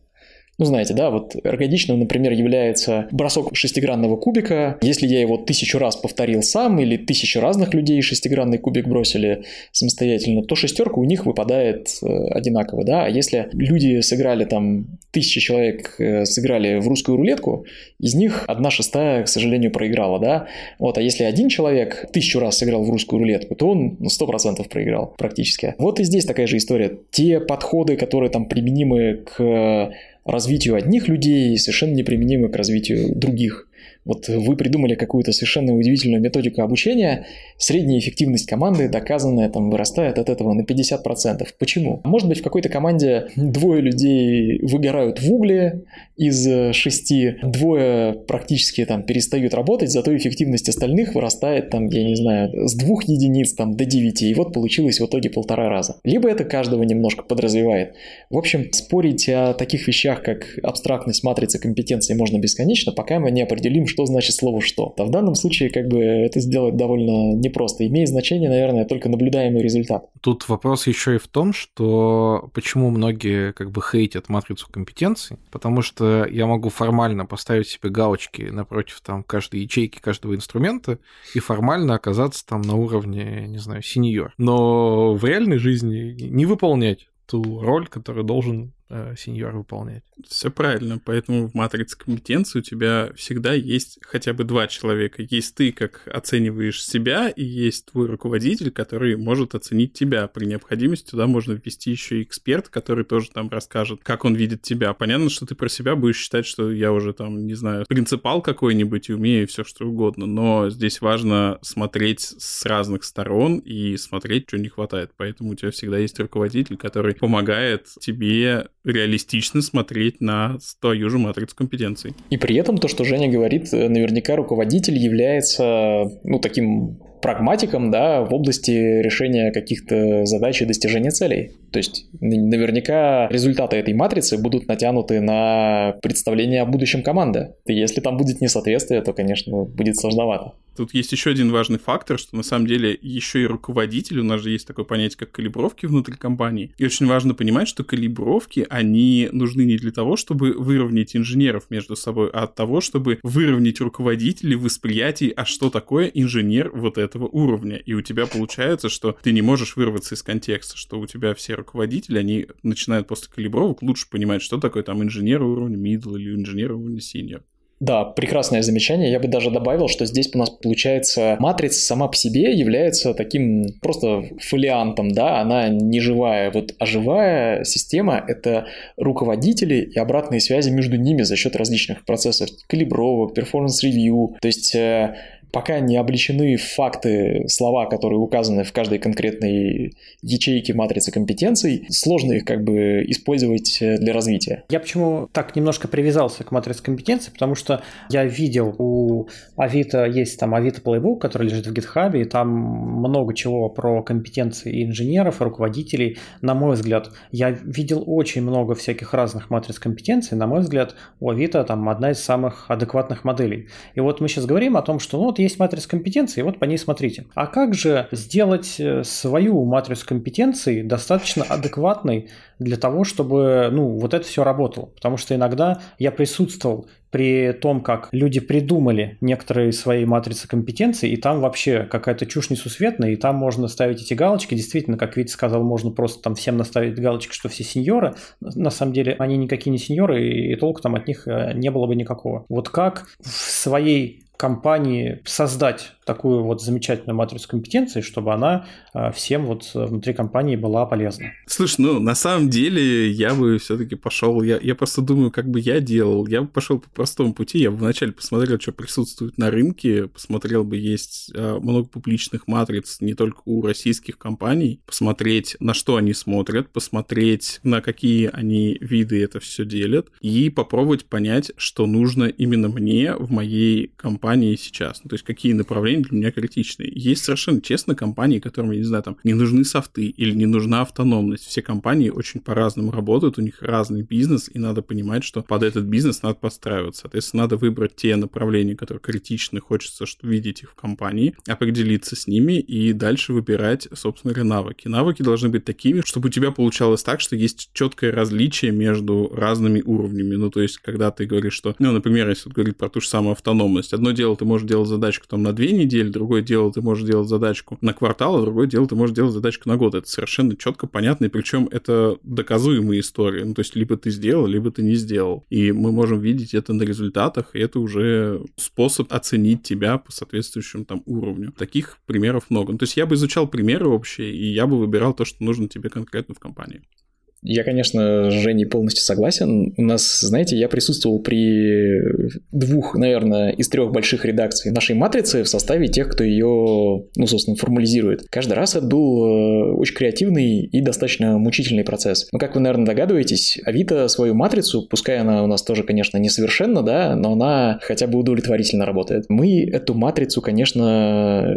Ну, знаете, да, вот эргодичным, например, является бросок шестигранного кубика. Если я его тысячу раз повторил сам или тысячу разных людей шестигранный кубик бросили самостоятельно, то шестерка у них выпадает э, одинаково, да. А если люди сыграли там, тысячи человек э, сыграли в русскую рулетку, из них одна шестая, к сожалению, проиграла, да. Вот, а если один человек тысячу раз сыграл в русскую рулетку, то он ну, сто процентов проиграл практически. Вот и здесь такая же история. Те подходы, которые там применимы к развитию одних людей совершенно неприменимы к развитию других. Вот вы придумали какую-то совершенно удивительную методику обучения, средняя эффективность команды доказанная там вырастает от этого на 50%. Почему? Может быть, в какой-то команде двое людей выгорают в угле из шести, двое практически там перестают работать, зато эффективность остальных вырастает там, я не знаю, с двух единиц там до девяти, и вот получилось в итоге полтора раза. Либо это каждого немножко подразвивает. В общем, спорить о таких вещах, как абстрактность матрицы компетенции можно бесконечно, пока мы не определим, что значит слово «что». А в данном случае как бы это сделать довольно непросто. Имеет значение, наверное, только наблюдаемый результат. Тут вопрос еще и в том, что почему многие как бы хейтят матрицу компетенций, потому что я могу формально поставить себе галочки напротив там каждой ячейки, каждого инструмента и формально оказаться там на уровне, не знаю, сеньор. Но в реальной жизни не выполнять ту роль, которую должен э, сеньор выполнять. Все правильно, поэтому в матрице компетенции у тебя всегда есть хотя бы два человека. Есть ты, как оцениваешь себя, и есть твой руководитель, который может оценить тебя. При необходимости туда можно ввести еще и эксперт, который тоже там расскажет, как он видит тебя. Понятно, что ты про себя будешь считать, что я уже там, не знаю, принципал какой-нибудь и умею все что угодно, но здесь важно смотреть с разных сторон и смотреть, что не хватает. Поэтому у тебя всегда есть руководитель, который помогает тебе реалистично смотреть на твою же матрицу компетенций. И при этом то, что Женя говорит, наверняка руководитель является, ну, таким прагматиком, да, в области решения каких-то задач и достижения целей. То есть наверняка результаты этой матрицы будут натянуты на представление о будущем команды. Если там будет несоответствие, то, конечно, будет сложновато. Тут есть еще один важный фактор, что на самом деле еще и руководитель, у нас же есть такое понятие, как калибровки внутри компании. И очень важно понимать, что калибровки, они нужны не для того, чтобы выровнять инженеров между собой, а от того, чтобы выровнять руководителей в восприятии, а что такое инженер вот этого уровня. И у тебя получается, что ты не можешь вырваться из контекста, что у тебя все руководители, они начинают после калибровок лучше понимать, что такое там инженер уровня middle или инженер уровня senior. Да, прекрасное замечание. Я бы даже добавил, что здесь у нас получается матрица сама по себе является таким просто фолиантом, да, она не живая. Вот, а живая система — это руководители и обратные связи между ними за счет различных процессов калибровок, performance review. То есть э, пока не обличены факты, слова, которые указаны в каждой конкретной ячейке матрицы компетенций, сложно их как бы использовать э, для развития. Я почему так немножко привязался к матрице компетенций, потому что я видел у Авито, есть там Авито Playbook, который лежит в GitHub, и там много чего про компетенции инженеров, руководителей. На мой взгляд, я видел очень много всяких разных матриц компетенций. На мой взгляд, у Авито там одна из самых адекватных моделей. И вот мы сейчас говорим о том, что ну вот есть матрица компетенций, вот по ней смотрите. А как же сделать э, свою матрицу компетенций достаточно адекватной для того, чтобы, ну, вот это все работало? Потому что иногда я присутствовал при том, как люди придумали некоторые свои матрицы компетенций, и там вообще какая-то чушь несусветная, и там можно ставить эти галочки. Действительно, как Витя сказал, можно просто там всем наставить галочки, что все сеньоры. На самом деле они никакие не сеньоры, и толку там от них э, не было бы никакого. Вот как в своей компании создать такую вот замечательную матрицу компетенций, чтобы она а, всем вот внутри компании была полезна. Слушай, ну, на самом деле, я бы все-таки пошел, я, я просто думаю, как бы я делал. Я бы пошел по простому пути, я бы вначале посмотрел, что присутствует на рынке, посмотрел бы, есть а, много публичных матриц не только у российских компаний, посмотреть, на что они смотрят, посмотреть, на какие они виды это все делят, и попробовать понять, что нужно именно мне в моей компании сейчас. Ну, то есть, какие направления направления для меня критичны. Есть совершенно честно компании, которым, я не знаю, там не нужны софты или не нужна автономность. Все компании очень по-разному работают, у них разный бизнес, и надо понимать, что под этот бизнес надо подстраиваться. Соответственно, надо выбрать те направления, которые критичны, хочется что видеть их в компании, определиться с ними и дальше выбирать, собственно говоря, навыки. Навыки должны быть такими, чтобы у тебя получалось так, что есть четкое различие между разными уровнями. Ну, то есть, когда ты говоришь, что, ну, например, если говорить про ту же самую автономность, одно дело ты можешь делать задачку там на две недели, недель, другое дело ты можешь делать задачку на квартал, а другое дело ты можешь делать задачку на год. Это совершенно четко понятно, и причем это доказуемые истории. Ну, то есть либо ты сделал, либо ты не сделал. И мы можем видеть это на результатах, и это уже способ оценить тебя по соответствующему там уровню. Таких примеров много. Ну, то есть я бы изучал примеры общие, и я бы выбирал то, что нужно тебе конкретно в компании. Я, конечно, с Женей полностью согласен. У нас, знаете, я присутствовал при двух, наверное, из трех больших редакций нашей матрицы в составе тех, кто ее, ну, собственно, формализирует. Каждый раз это был э, очень креативный и достаточно мучительный процесс. Но, как вы, наверное, догадываетесь, Авито свою матрицу, пускай она у нас тоже, конечно, несовершенна, да, но она хотя бы удовлетворительно работает. Мы эту матрицу, конечно,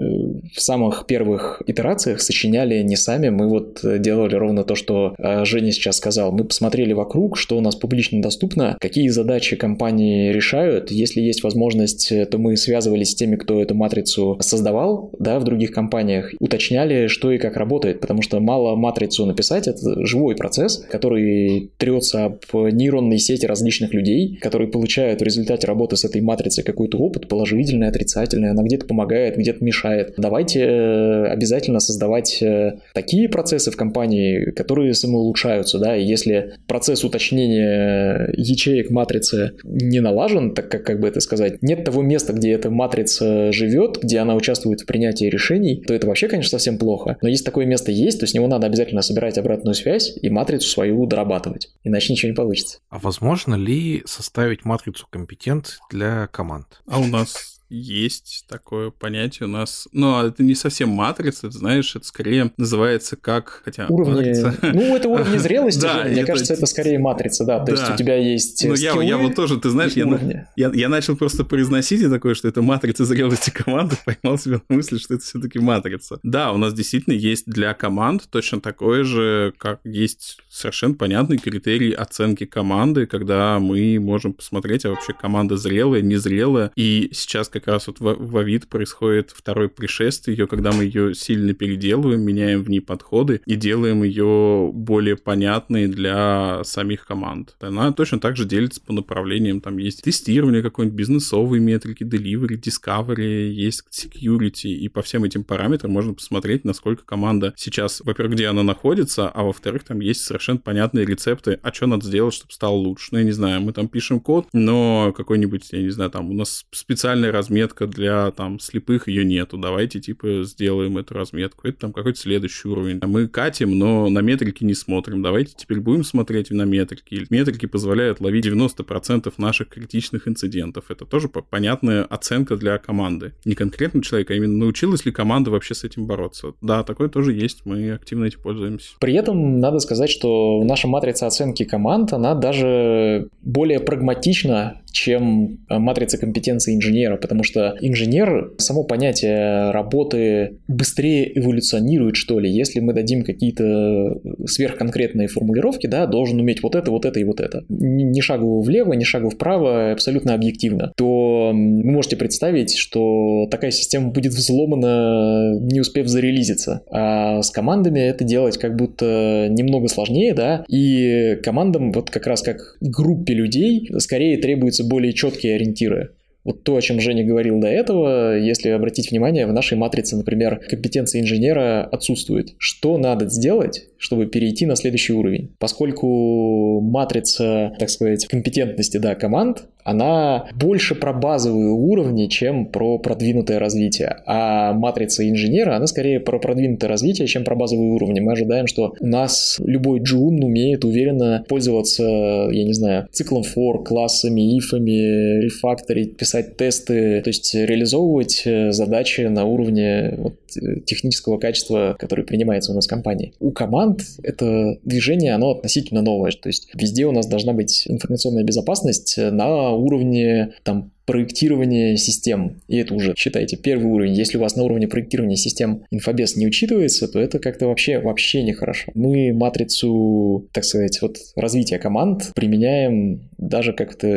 в самых первых итерациях сочиняли не сами, мы вот делали ровно то, что э, Женя сейчас сказал. Мы посмотрели вокруг, что у нас публично доступно, какие задачи компании решают. Если есть возможность, то мы связывались с теми, кто эту матрицу создавал, да, в других компаниях, уточняли, что и как работает, потому что мало матрицу написать, это живой процесс, который трется об нейронной сети различных людей, которые получают в результате работы с этой матрицей какой-то опыт, положительный, отрицательный, она где-то помогает, где-то мешает. Давайте э, обязательно создавать э, такие процессы в компании, которые самоулучшаются меняются, да, и если процесс уточнения ячеек матрицы не налажен, так как, как бы это сказать, нет того места, где эта матрица живет, где она участвует в принятии решений, то это вообще, конечно, совсем плохо. Но если такое место есть, то с него надо обязательно собирать обратную связь и матрицу свою дорабатывать, иначе ничего не получится. А возможно ли составить матрицу компетенций для команд? А у нас есть такое понятие у нас. Но это не совсем матрица, ты знаешь, это скорее называется как... Хотя уровни... матрица... Ну, это уровни <laughs> зрелости, да, Мне это... кажется, это скорее матрица, да. То да. есть у тебя есть Ну, я, я вот тоже, ты знаешь, я, я, я начал просто произносить и такое, что это матрица зрелости команды, <laughs> поймал себя на мысли, что это все таки матрица. Да, у нас действительно есть для команд точно такое же, как есть совершенно понятный критерий оценки команды, когда мы можем посмотреть, а вообще команда зрелая, незрелая. И сейчас как раз вот в, Авид происходит второе пришествие, ее, когда мы ее сильно переделываем, меняем в ней подходы и делаем ее более понятной для самих команд. Она точно так же делится по направлениям. Там есть тестирование какой-нибудь, бизнесовые метрики, delivery, discovery, есть security, и по всем этим параметрам можно посмотреть, насколько команда сейчас, во-первых, где она находится, а во-вторых, там есть совершенно понятные рецепты, а что надо сделать, чтобы стало лучше. Ну, я не знаю, мы там пишем код, но какой-нибудь, я не знаю, там у нас специальный разметка для там слепых, ее нету. Давайте типа сделаем эту разметку. Это там какой-то следующий уровень. Мы катим, но на метрики не смотрим. Давайте теперь будем смотреть на метрики. Метрики позволяют ловить 90% наших критичных инцидентов. Это тоже понятная оценка для команды. Не конкретно человека, а именно научилась ли команда вообще с этим бороться. Да, такое тоже есть, мы активно этим пользуемся. При этом надо сказать, что наша матрица оценки команд, она даже более прагматична, чем матрица компетенции инженера, потому что инженер, само понятие работы быстрее эволюционирует, что ли. Если мы дадим какие-то сверхконкретные формулировки, да, должен уметь вот это, вот это и вот это. Ни шагу влево, ни шагу вправо, абсолютно объективно. То вы можете представить, что такая система будет взломана, не успев зарелизиться. А с командами это делать как будто немного сложнее, да, и командам вот как раз как группе людей скорее требуется более четкие ориентиры. Вот то, о чем Женя говорил до этого, если обратить внимание, в нашей матрице, например, компетенция инженера отсутствует. Что надо сделать, чтобы перейти на следующий уровень? Поскольку матрица, так сказать, компетентности да, команд, она больше про базовые уровни, чем про продвинутое развитие. А матрица инженера, она скорее про продвинутое развитие, чем про базовые уровни. Мы ожидаем, что у нас любой джун умеет уверенно пользоваться, я не знаю, циклом for, классами, ифами, рефакторить, писать тесты, то есть реализовывать э, задачи на уровне вот, э, технического качества, который принимается у нас в компании. У команд это движение, оно относительно новое, то есть везде у нас должна быть информационная безопасность на уровне там проектирования систем. И это уже, считайте, первый уровень. Если у вас на уровне проектирования систем инфобес не учитывается, то это как-то вообще, вообще нехорошо. Мы матрицу, так сказать, вот развития команд применяем даже как-то,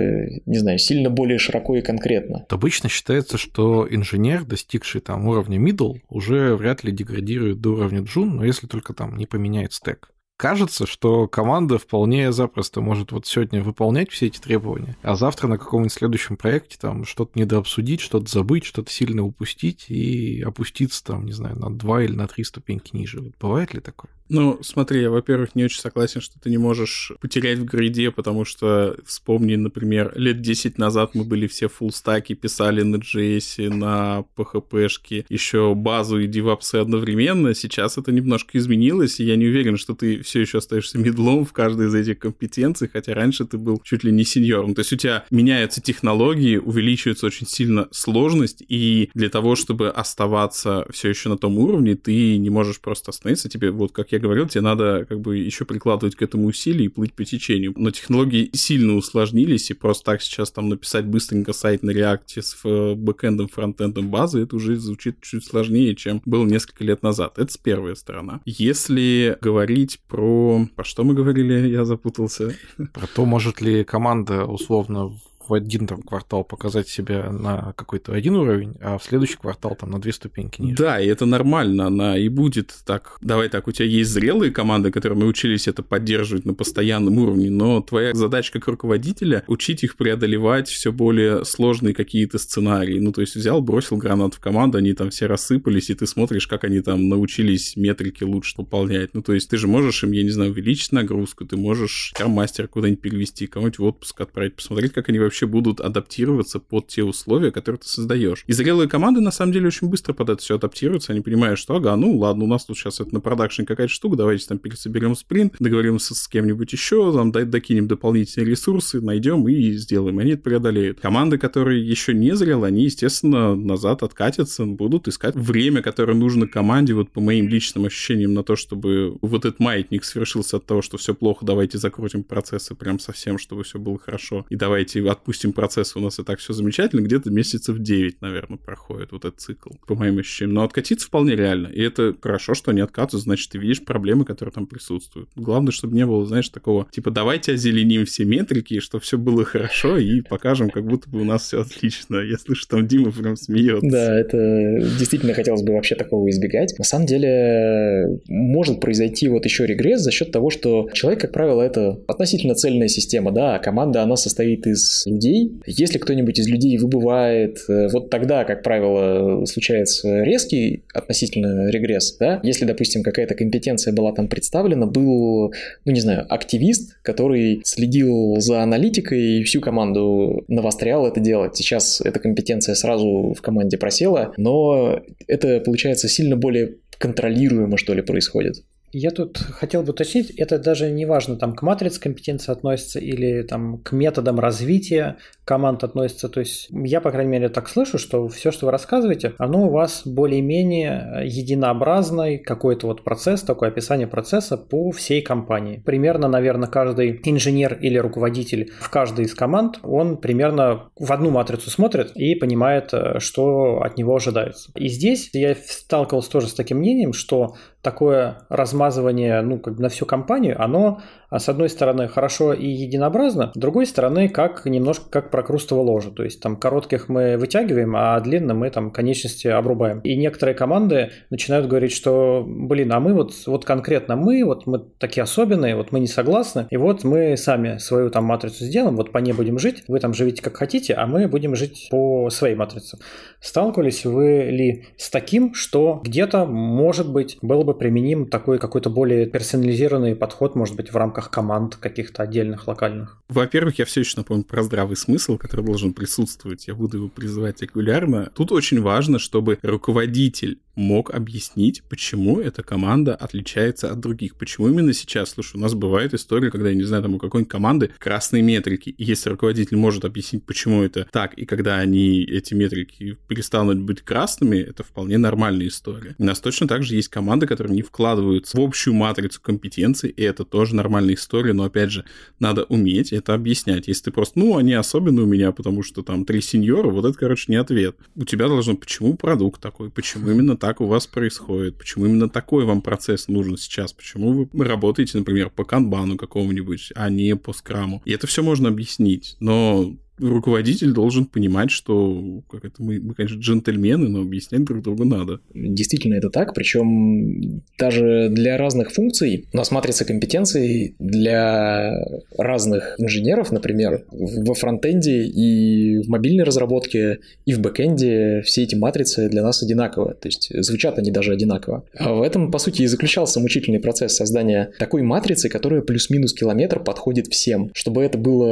не знаю, сильно более широко и конкретно. Обычно считается, что инженер, достигший там уровня middle, уже вряд ли деградирует до уровня джун, но если только там не поменяет стек кажется, что команда вполне запросто может вот сегодня выполнять все эти требования, а завтра на каком-нибудь следующем проекте там что-то недообсудить, что-то забыть, что-то сильно упустить и опуститься там, не знаю, на два или на три ступеньки ниже. Вот бывает ли такое? Ну, смотри, я, во-первых, не очень согласен, что ты не можешь потерять в гриде, потому что вспомни, например, лет 10 назад мы были все full стаки, писали на JS, на PHP-шке, еще базу и девапсы одновременно. Сейчас это немножко изменилось, и я не уверен, что ты все еще остаешься медлом в каждой из этих компетенций, хотя раньше ты был чуть ли не сеньором. То есть у тебя меняются технологии, увеличивается очень сильно сложность, и для того, чтобы оставаться все еще на том уровне, ты не можешь просто остановиться. Тебе, вот как я говорил, тебе надо как бы еще прикладывать к этому усилия и плыть по течению. Но технологии сильно усложнились, и просто так сейчас там написать быстренько сайт на React с э, бэкэндом, фронтендом базы, это уже звучит чуть сложнее, чем было несколько лет назад. Это с первой сторона. Если говорить про... Про что мы говорили? <laughs> Я запутался. Про то, может ли команда условно в один там квартал показать себя на какой-то один уровень, а в следующий квартал там на две ступеньки ниже. Да, и это нормально, она и будет так. Давай так, у тебя есть зрелые команды, которые мы учились это поддерживать на постоянном уровне, но твоя задача как руководителя учить их преодолевать все более сложные какие-то сценарии. Ну, то есть взял, бросил гранат в команду, они там все рассыпались, и ты смотришь, как они там научились метрики лучше выполнять. Ну, то есть ты же можешь им, я не знаю, увеличить нагрузку, ты можешь мастера куда-нибудь перевести, кого-нибудь в отпуск отправить, посмотреть, как они вообще вообще будут адаптироваться под те условия, которые ты создаешь. И зрелые команды, на самом деле, очень быстро под это все адаптируются. Они понимают, что, ага, ну ладно, у нас тут сейчас это на продакшн какая-то штука, давайте там пересоберем спринт, договоримся с кем-нибудь еще, там докинем дополнительные ресурсы, найдем и сделаем. Они это преодолеют. Команды, которые еще не зрелые, они, естественно, назад откатятся, будут искать время, которое нужно команде, вот по моим личным ощущениям, на то, чтобы вот этот маятник свершился от того, что все плохо, давайте закрутим процессы прям совсем, чтобы все было хорошо, и давайте отпустим допустим, процесс у нас и так все замечательно, где-то месяцев 9, наверное, проходит вот этот цикл, по моим ощущениям. Но откатиться вполне реально. И это хорошо, что они откатываются, значит, ты видишь проблемы, которые там присутствуют. Главное, чтобы не было, знаешь, такого, типа, давайте озеленим все метрики, чтобы все было хорошо, и покажем, как будто бы у нас все отлично. Я слышу, там Дима прям смеется. Да, это действительно хотелось бы вообще такого избегать. На самом деле, может произойти вот еще регресс за счет того, что человек, как правило, это относительно цельная система, да, а команда, она состоит из людей. Если кто-нибудь из людей выбывает, э, вот тогда, как правило, случается резкий относительно регресс, да, если, допустим, какая-то компетенция была там представлена, был, ну, не знаю, активист, который следил за аналитикой и всю команду навострял это делать. Сейчас эта компетенция сразу в команде просела, но это, получается, сильно более контролируемо, что ли, происходит. Я тут хотел бы уточнить, это даже не важно, там к матрице компетенции относится или там к методам развития команд относится. То есть я, по крайней мере, так слышу, что все, что вы рассказываете, оно у вас более-менее единообразный какой-то вот процесс, такое описание процесса по всей компании. Примерно, наверное, каждый инженер или руководитель в каждой из команд, он примерно в одну матрицу смотрит и понимает, э, что от него ожидается. И здесь я сталкивался тоже с таким мнением, что такое размазывание ну, как бы на всю компанию, оно а с одной стороны хорошо и единообразно, с другой стороны как немножко как прокрустово ложе. То есть там коротких мы вытягиваем, а длинно мы там конечности обрубаем. И некоторые команды начинают говорить, что, блин, а мы вот, вот конкретно мы, вот мы такие особенные, вот мы не согласны, и вот мы сами свою там матрицу сделаем, вот по ней будем жить, вы там живите как хотите, а мы будем жить по своей матрице. Сталкивались вы ли с таким, что где-то, может быть, было бы применим такой какой-то более персонализированный подход, может быть, в рамках команд каких-то отдельных локальных? Во-первых, я все еще напомню про здравый смысл, который должен присутствовать. Я буду его призывать регулярно. Тут очень важно, чтобы руководитель мог объяснить, почему эта команда отличается от других. Почему именно сейчас? Слушай, у нас бывает история, когда, я не знаю, там у какой-нибудь команды красные метрики. И если руководитель может объяснить, почему это так, и когда они, эти метрики, перестанут быть красными, это вполне нормальная история. У нас точно так же есть команды, которые не вкладываются в общую матрицу компетенций, и это тоже нормальная история, но, опять же, надо уметь это объяснять. Если ты просто, ну, они особенные у меня, потому что там три сеньора, вот это, короче, не ответ. У тебя должно, почему продукт такой, почему именно так так у вас происходит, почему именно такой вам процесс нужен сейчас, почему вы работаете, например, по канбану какому-нибудь, а не по скраму. И это все можно объяснить, но руководитель должен понимать, что как это, мы, мы, конечно, джентльмены, но объяснять друг другу надо. Действительно, это так. Причем даже для разных функций у нас матрица компетенций для разных инженеров, например, во фронтенде и в мобильной разработке, и в бэкенде все эти матрицы для нас одинаковы. То есть звучат они даже одинаково. А в этом, по сути, и заключался мучительный процесс создания такой матрицы, которая плюс-минус километр подходит всем. Чтобы это было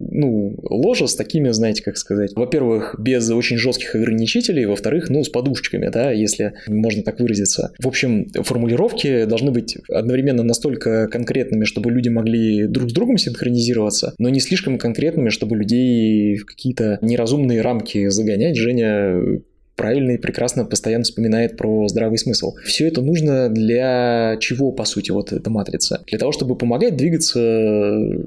ну, ложе с такими, знаете, как сказать, во-первых, без очень жестких ограничителей, во-вторых, ну, с подушечками, да, если можно так выразиться. В общем, формулировки должны быть одновременно настолько конкретными, чтобы люди могли друг с другом синхронизироваться, но не слишком конкретными, чтобы людей в какие-то неразумные рамки загонять. Женя правильно и прекрасно постоянно вспоминает про здравый смысл. Все это нужно для чего, по сути, вот эта матрица? Для того, чтобы помогать двигаться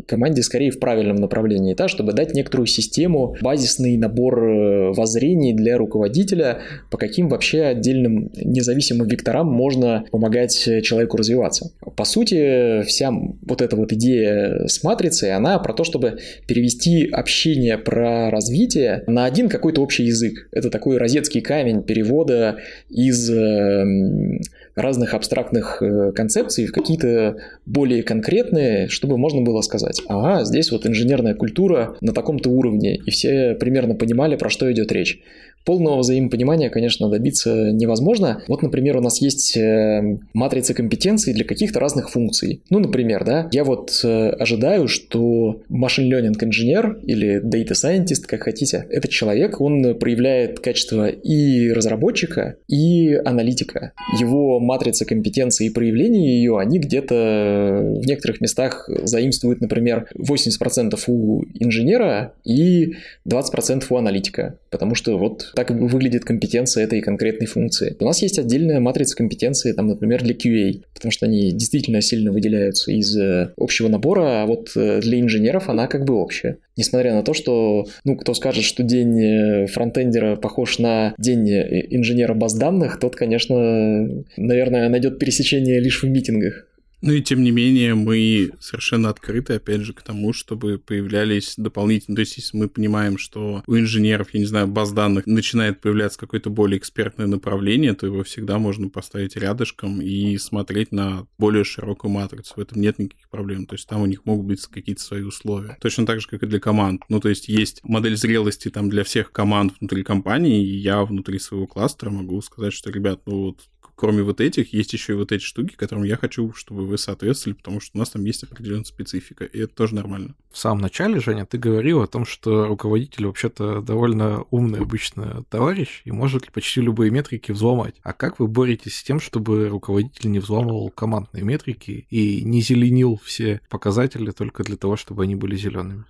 команде скорее в правильном направлении, да, чтобы дать некоторую систему, базисный набор э, воззрений для руководителя, по каким вообще отдельным независимым векторам можно помогать человеку развиваться. По сути, вся вот эта вот идея с матрицей, она про то, чтобы перевести общение про развитие на один какой-то общий язык. Это такой розетский камень перевода из эм, разных абстрактных э, концепций в какие-то более конкретные, чтобы можно было сказать, ага, здесь вот инженерная культура на таком-то уровне, и все примерно понимали, про что идет речь. Полного взаимопонимания, конечно, добиться невозможно. Вот, например, у нас есть э, матрица компетенций для каких-то разных функций. Ну, например, да, я вот э, ожидаю, что машин learning инженер или data scientist, как хотите, этот человек, он проявляет качество и разработчика, и аналитика. Его матрица компетенций и проявления ее, они где-то в некоторых местах заимствуют, например, 80% у инженера и 20% у аналитика. Потому что вот так выглядит компетенция этой конкретной функции. У нас есть отдельная матрица компетенции, там, например, для QA, потому что они действительно сильно выделяются из э, общего набора, а вот э, для инженеров она как бы общая. Несмотря на то, что, ну, кто скажет, что день э, фронтендера похож на день инженера баз данных, тот, конечно, наверное, найдет пересечение лишь в митингах. Ну и тем не менее мы совершенно открыты, опять же, к тому, чтобы появлялись дополнительные... То есть если мы понимаем, что у инженеров, я не знаю, баз данных начинает появляться какое-то более экспертное направление, то его всегда можно поставить рядышком и смотреть на более широкую матрицу. В этом нет никаких проблем. То есть там у них могут быть какие-то свои условия. Точно так же, как и для команд. Ну, то есть есть модель зрелости там для всех команд внутри компании, и я внутри своего кластера могу сказать, что, ребят, ну вот кроме вот этих, есть еще и вот эти штуки, которым я хочу, чтобы вы соответствовали, потому что у нас там есть определенная специфика, и это тоже нормально. В самом начале, Женя, ты говорил о том, что руководитель вообще-то довольно умный обычно товарищ и может почти любые метрики взломать. А как вы боретесь с тем, чтобы руководитель не взломывал командные метрики и не зеленил все показатели только для того, чтобы они были зелеными?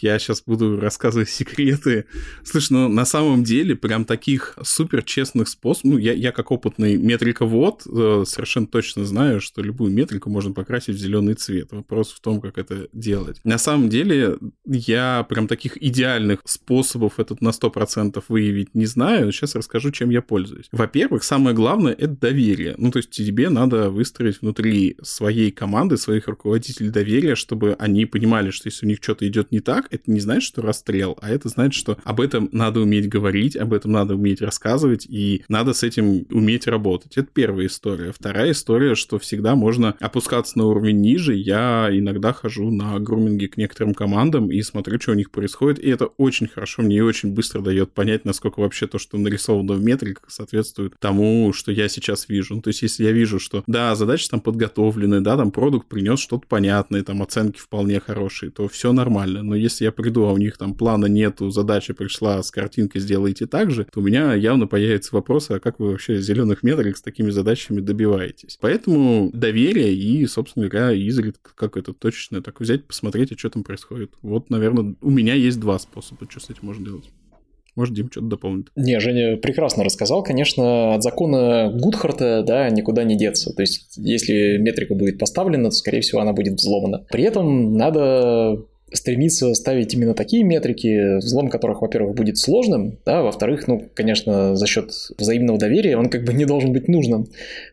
Я сейчас буду рассказывать секреты. Слушай, ну на самом деле прям таких супер честных способов, ну я, я как опытный метриковод э, совершенно точно знаю, что любую метрику можно покрасить в зеленый цвет. Вопрос в том, как это делать. На самом деле я прям таких идеальных способов этот на 100% выявить не знаю. Сейчас расскажу, чем я пользуюсь. Во-первых, самое главное — это доверие. Ну то есть тебе надо выстроить внутри своей команды, своих руководителей доверия, чтобы они понимали, что если у них что-то идет не так, это не значит, что расстрел, а это значит, что об этом надо уметь говорить, об этом надо уметь рассказывать, и надо с этим уметь работать. Это первая история. Вторая история, что всегда можно опускаться на уровень ниже. Я иногда хожу на груминге к некоторым командам и смотрю, что у них происходит, и это очень хорошо, мне очень быстро дает понять, насколько вообще то, что нарисовано в метриках, соответствует тому, что я сейчас вижу. Ну, то есть, если я вижу, что, да, задачи там подготовлены, да, там продукт принес что-то понятное, там оценки вполне хорошие, то все нормально но если я приду, а у них там плана нету, задача пришла с картинкой «сделайте так же», то у меня явно появится вопрос, а как вы вообще зеленых метрик с такими задачами добиваетесь? Поэтому доверие и, собственно говоря, изредка как это точно так взять, посмотреть, а что там происходит. Вот, наверное, у меня есть два способа, что с этим можно делать. Может, Дим что-то дополнит. Не, Женя прекрасно рассказал. Конечно, от закона Гудхарта да, никуда не деться. То есть, если метрика будет поставлена, то, скорее всего, она будет взломана. При этом надо стремиться ставить именно такие метрики, взлом которых, во-первых, будет сложным, да, во-вторых, ну, конечно, за счет взаимного доверия он как бы не должен быть нужным,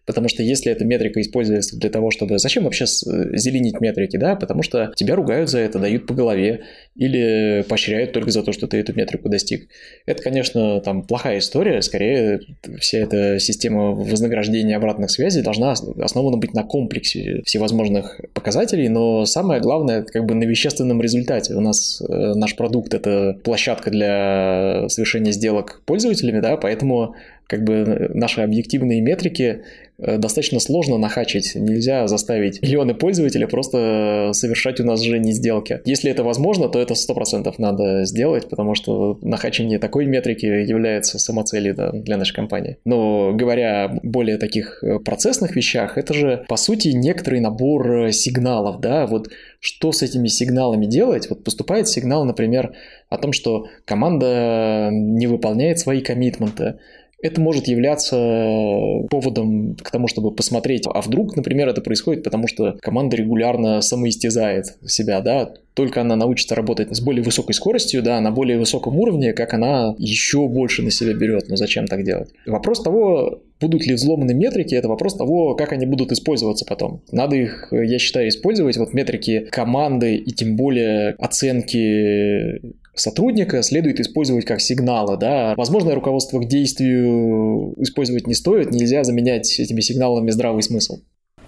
потому что если эта метрика используется для того, чтобы... Зачем вообще зеленить метрики, да, потому что тебя ругают за это, дают по голове или поощряют только за то, что ты эту метрику достиг. Это, конечно, там плохая история, скорее вся эта система вознаграждения обратных связей должна основана быть на комплексе всевозможных показателей, но самое главное, как бы на вещественном результате. У нас э, наш продукт – это площадка для совершения сделок пользователями, да, поэтому как бы наши объективные метрики достаточно сложно нахачить. Нельзя заставить миллионы пользователей просто совершать у нас же не сделки. Если это возможно, то это 100% надо сделать, потому что нахачивание такой метрики является самоцелью да, для нашей компании. Но говоря более таких э, процессных вещах, это же, по сути, некоторый набор э, сигналов, да, вот что с этими сигналами делать? Вот поступает сигнал, например, о том, что команда не выполняет свои коммитменты, это может являться поводом к тому, чтобы посмотреть, а вдруг, например, это происходит, потому что команда регулярно самоистязает себя, да, только она научится работать с более высокой скоростью, да, на более высоком уровне, как она еще больше на себя берет. Но зачем так делать? Вопрос того, будут ли взломаны метрики, это вопрос того, как они будут использоваться потом. Надо их, я считаю, использовать, вот метрики команды и тем более оценки сотрудника следует использовать как сигналы. Да? Возможно, руководство к действию использовать не стоит, нельзя заменять этими сигналами здравый смысл.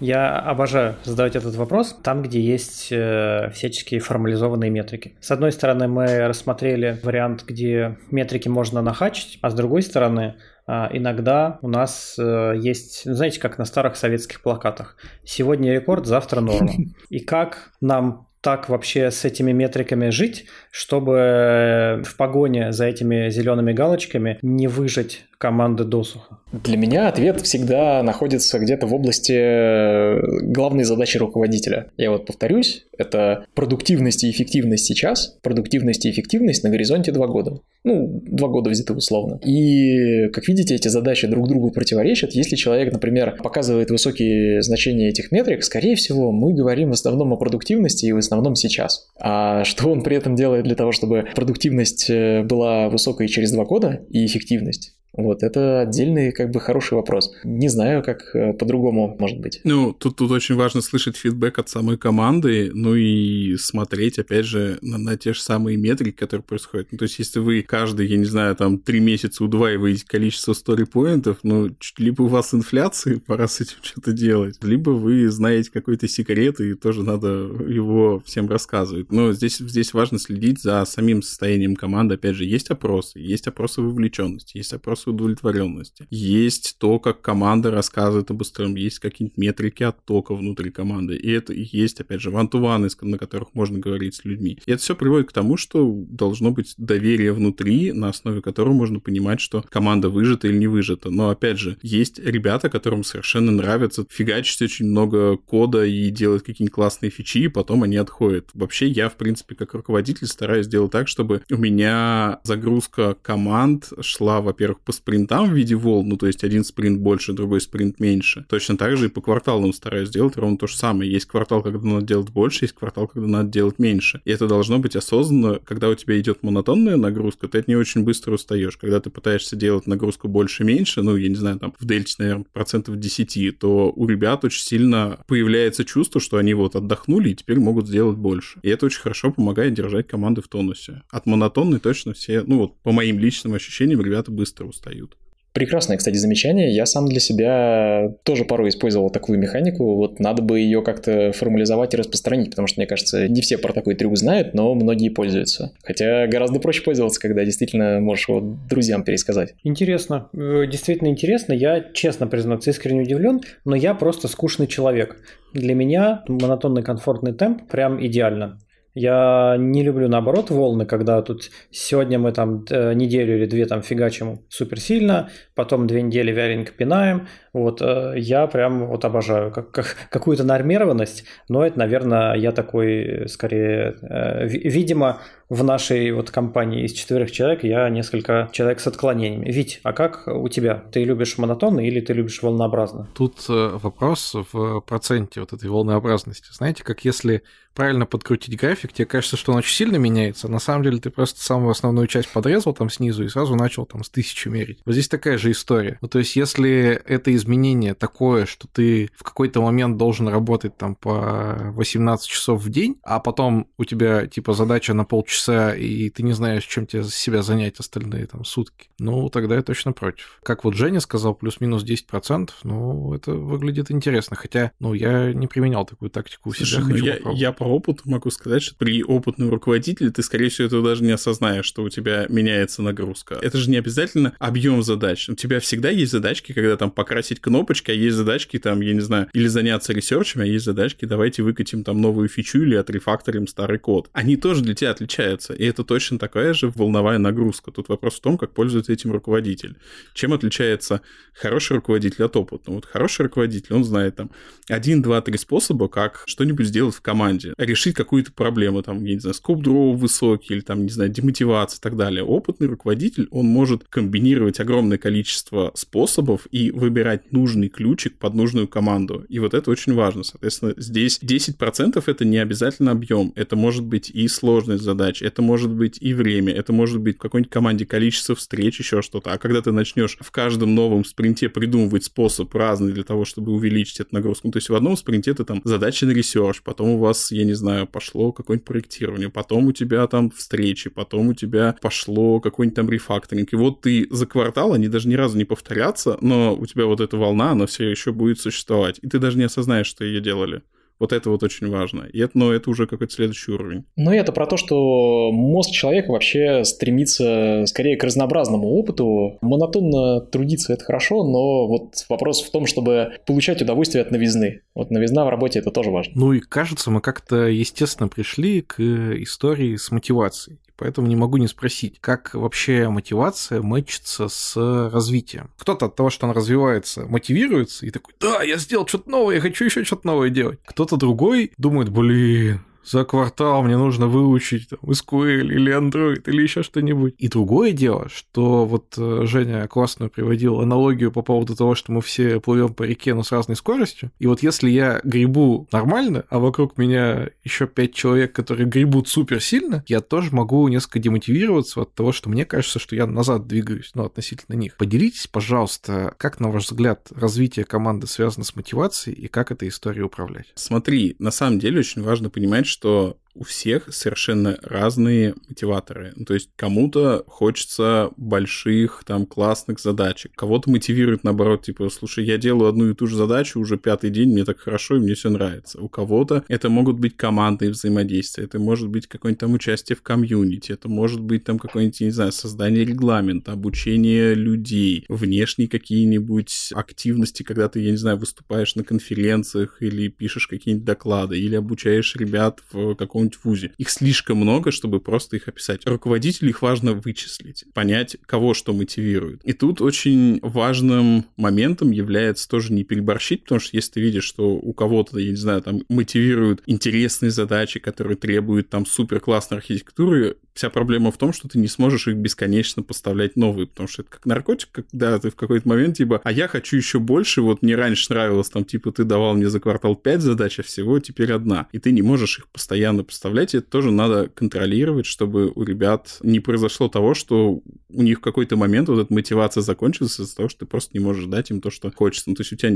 Я обожаю задавать этот вопрос там, где есть э, всяческие формализованные метрики. С одной стороны, мы рассмотрели вариант, где метрики можно нахачить, а с другой стороны, э, иногда у нас э, есть, знаете, как на старых советских плакатах. Сегодня рекорд, завтра норма. <laughs> И как нам так вообще с этими метриками жить, чтобы в погоне за этими зелеными галочками не выжить команды досуха? Для меня ответ всегда находится где-то в области э, главной задачи руководителя. Я вот повторюсь, это продуктивность и эффективность сейчас, продуктивность и эффективность на горизонте два года. Ну, два года взяты условно. И, как видите, эти задачи друг другу противоречат. Если человек, например, показывает высокие значения этих метрик, скорее всего, мы говорим в основном о продуктивности и в основном сейчас. А что он при этом делает для того, чтобы продуктивность э, была высокой через два года и эффективность? Вот, это отдельный, как бы, хороший вопрос. Не знаю, как э, по-другому может быть. Ну, тут, тут очень важно слышать фидбэк от самой команды, ну и смотреть, опять же, на, на те же самые метрики, которые происходят. Ну, то есть, если вы каждый, я не знаю, там, три месяца удваиваете количество стори-поинтов, ну, либо у вас инфляция, <laughs> пора с этим что-то делать, либо вы знаете какой-то секрет, и тоже надо его всем рассказывать. Но здесь, здесь важно следить за самим состоянием команды. Опять же, есть опросы, есть опросы вовлеченности, есть опросы с удовлетворенности. Есть то, как команда рассказывает об устроенном, есть какие-нибудь метрики оттока внутри команды. И это и есть, опять же, ван-ту-ваны, на которых можно говорить с людьми. И это все приводит к тому, что должно быть доверие внутри, на основе которого можно понимать, что команда выжата или не выжата. Но, опять же, есть ребята, которым совершенно нравится фигачить очень много кода и делать какие-нибудь классные фичи, и потом они отходят. Вообще, я, в принципе, как руководитель стараюсь сделать так, чтобы у меня загрузка команд шла, во-первых, по спринтам в виде волн, ну, то есть один спринт больше, другой спринт меньше. Точно так же и по кварталам стараюсь сделать ровно то же самое. Есть квартал, когда надо делать больше, есть квартал, когда надо делать меньше. И это должно быть осознанно, когда у тебя идет монотонная нагрузка, ты от нее очень быстро устаешь. Когда ты пытаешься делать нагрузку больше-меньше, ну, я не знаю, там в дельте, наверное, процентов 10, то у ребят очень сильно появляется чувство, что они вот отдохнули и теперь могут сделать больше. И это очень хорошо помогает держать команды в тонусе. От монотонной точно все, ну вот по моим личным ощущениям, ребята быстро устают устают. Прекрасное, кстати, замечание. Я сам для себя тоже порой использовал такую механику. Вот надо бы ее как-то формализовать и распространить, потому что, мне кажется, не все про такой трюк знают, но многие пользуются. Хотя гораздо проще пользоваться, когда действительно можешь его друзьям пересказать. Интересно. Э, действительно интересно. Я, честно признаться, искренне удивлен, но я просто скучный человек. Для меня монотонный комфортный темп прям идеально. Я не люблю, наоборот, волны, когда тут сегодня мы там э, неделю или две там фигачим супер сильно, потом две недели вяленько пинаем. Вот э, я прям вот обожаю как, как, какую-то нормированность, но это, наверное, я такой, скорее, э, видимо, в нашей вот компании из четверых человек я несколько человек с отклонениями. Вить, а как у тебя? Ты любишь монотонно или ты любишь волнообразно? Тут э, вопрос в проценте вот этой волнообразности. Знаете, как если правильно подкрутить график, тебе кажется, что он очень сильно меняется, а на самом деле ты просто самую основную часть подрезал там снизу и сразу начал там с тысячи мерить. Вот здесь такая же история. Ну, то есть, если это изменение такое, что ты в какой-то момент должен работать там по 18 часов в день, а потом у тебя типа задача на полчаса, и ты не знаешь, чем тебе себя занять остальные там сутки, ну, тогда я точно против. Как вот Женя сказал, плюс-минус 10%, ну, это выглядит интересно. Хотя, ну, я не применял такую тактику у себя. Слушай, ну, я, я по опыту могу сказать, что при опытном руководителе ты, скорее всего, этого даже не осознаешь, что у тебя меняется нагрузка. Это же не обязательно объем задач. У тебя всегда есть задачки, когда там покрасить кнопочки, а есть задачки там, я не знаю, или заняться ресерчем, а есть задачки, давайте выкатим там новую фичу или отрефакторим старый код. Они тоже для тебя отличаются, и это точно такая же волновая нагрузка. Тут вопрос в том, как пользуется этим руководитель. Чем отличается хороший руководитель от опытного? Вот хороший руководитель, он знает там один, два, три способа, как что-нибудь сделать в команде, решить какую-то проблему, там, я не знаю, scope drop высокий или там, не знаю, демотивация и так далее. Опытный руководитель, он может комбинировать огромное количество способов и выбирать нужный ключик под нужную команду. И вот это очень важно. Соответственно, здесь 10% это не обязательно объем. Это может быть и сложность задач, это может быть и время, это может быть в какой-нибудь команде количество встреч, еще что-то. А когда ты начнешь в каждом новом спринте придумывать способ разный для того, чтобы увеличить эту нагрузку, ну, то есть в одном спринте ты там задача на research, потом у вас, я не знаю, пошло какое-нибудь проектирование, потом у тебя там встречи, потом у тебя пошло какой-нибудь там рефакторинг. И вот ты за квартал, они даже ни разу не повторятся, но у тебя вот эта волна, она все еще будет существовать. И ты даже не осознаешь, что ее делали. Вот это вот очень важно. И это, но это уже какой-то следующий уровень. Ну, это про то, что мозг человека вообще стремится скорее к разнообразному опыту. Монотонно трудиться – это хорошо, но вот вопрос в том, чтобы получать удовольствие от новизны. Вот новизна в работе – это тоже важно. Ну и кажется, мы как-то естественно пришли к истории с мотивацией. Поэтому не могу не спросить, как вообще мотивация мэчится с развитием. Кто-то от того, что он развивается, мотивируется и такой, да, я сделал что-то новое, я хочу еще что-то новое делать. Кто-то другой думает, блин, за квартал мне нужно выучить там, SQL или Android или еще что-нибудь. И другое дело, что вот э, Женя классную приводил аналогию по поводу того, что мы все плывем по реке, но с разной скоростью. И вот если я грибу нормально, а вокруг меня еще пять человек, которые гребут супер сильно, я тоже могу несколько демотивироваться от того, что мне кажется, что я назад двигаюсь, ну, относительно них. Поделитесь, пожалуйста, как, на ваш взгляд, развитие команды связано с мотивацией и как этой историей управлять? Смотри, на самом деле очень важно понимать, что у всех совершенно разные мотиваторы. Ну, то есть кому-то хочется больших, там, классных задачек. Кого-то мотивирует, наоборот, типа, слушай, я делаю одну и ту же задачу уже пятый день, мне так хорошо, и мне все нравится. У кого-то это могут быть командные взаимодействия, это может быть какое-нибудь там участие в комьюнити, это может быть там какое-нибудь, не знаю, создание регламента, обучение людей, внешние какие-нибудь активности, когда ты, я не знаю, выступаешь на конференциях или пишешь какие-нибудь доклады, или обучаешь ребят в каком каком-нибудь вузе. Их слишком много, чтобы просто их описать. Руководителю их важно вычислить, понять, кого что мотивирует. И тут очень важным моментом является тоже не переборщить, потому что если ты видишь, что у кого-то, я не знаю, там мотивируют интересные задачи, которые требуют там супер классной архитектуры, вся проблема в том, что ты не сможешь их бесконечно поставлять новые, потому что это как наркотик, когда ты в какой-то момент типа, а я хочу еще больше, вот мне раньше нравилось там, типа, ты давал мне за квартал 5 задач, а всего теперь одна, и ты не можешь их постоянно поставлять, и это тоже надо контролировать, чтобы у ребят не произошло того, что у них в какой-то момент вот эта мотивация закончилась из-за того, что ты просто не можешь дать им то, что хочется. Ну, то есть у тебя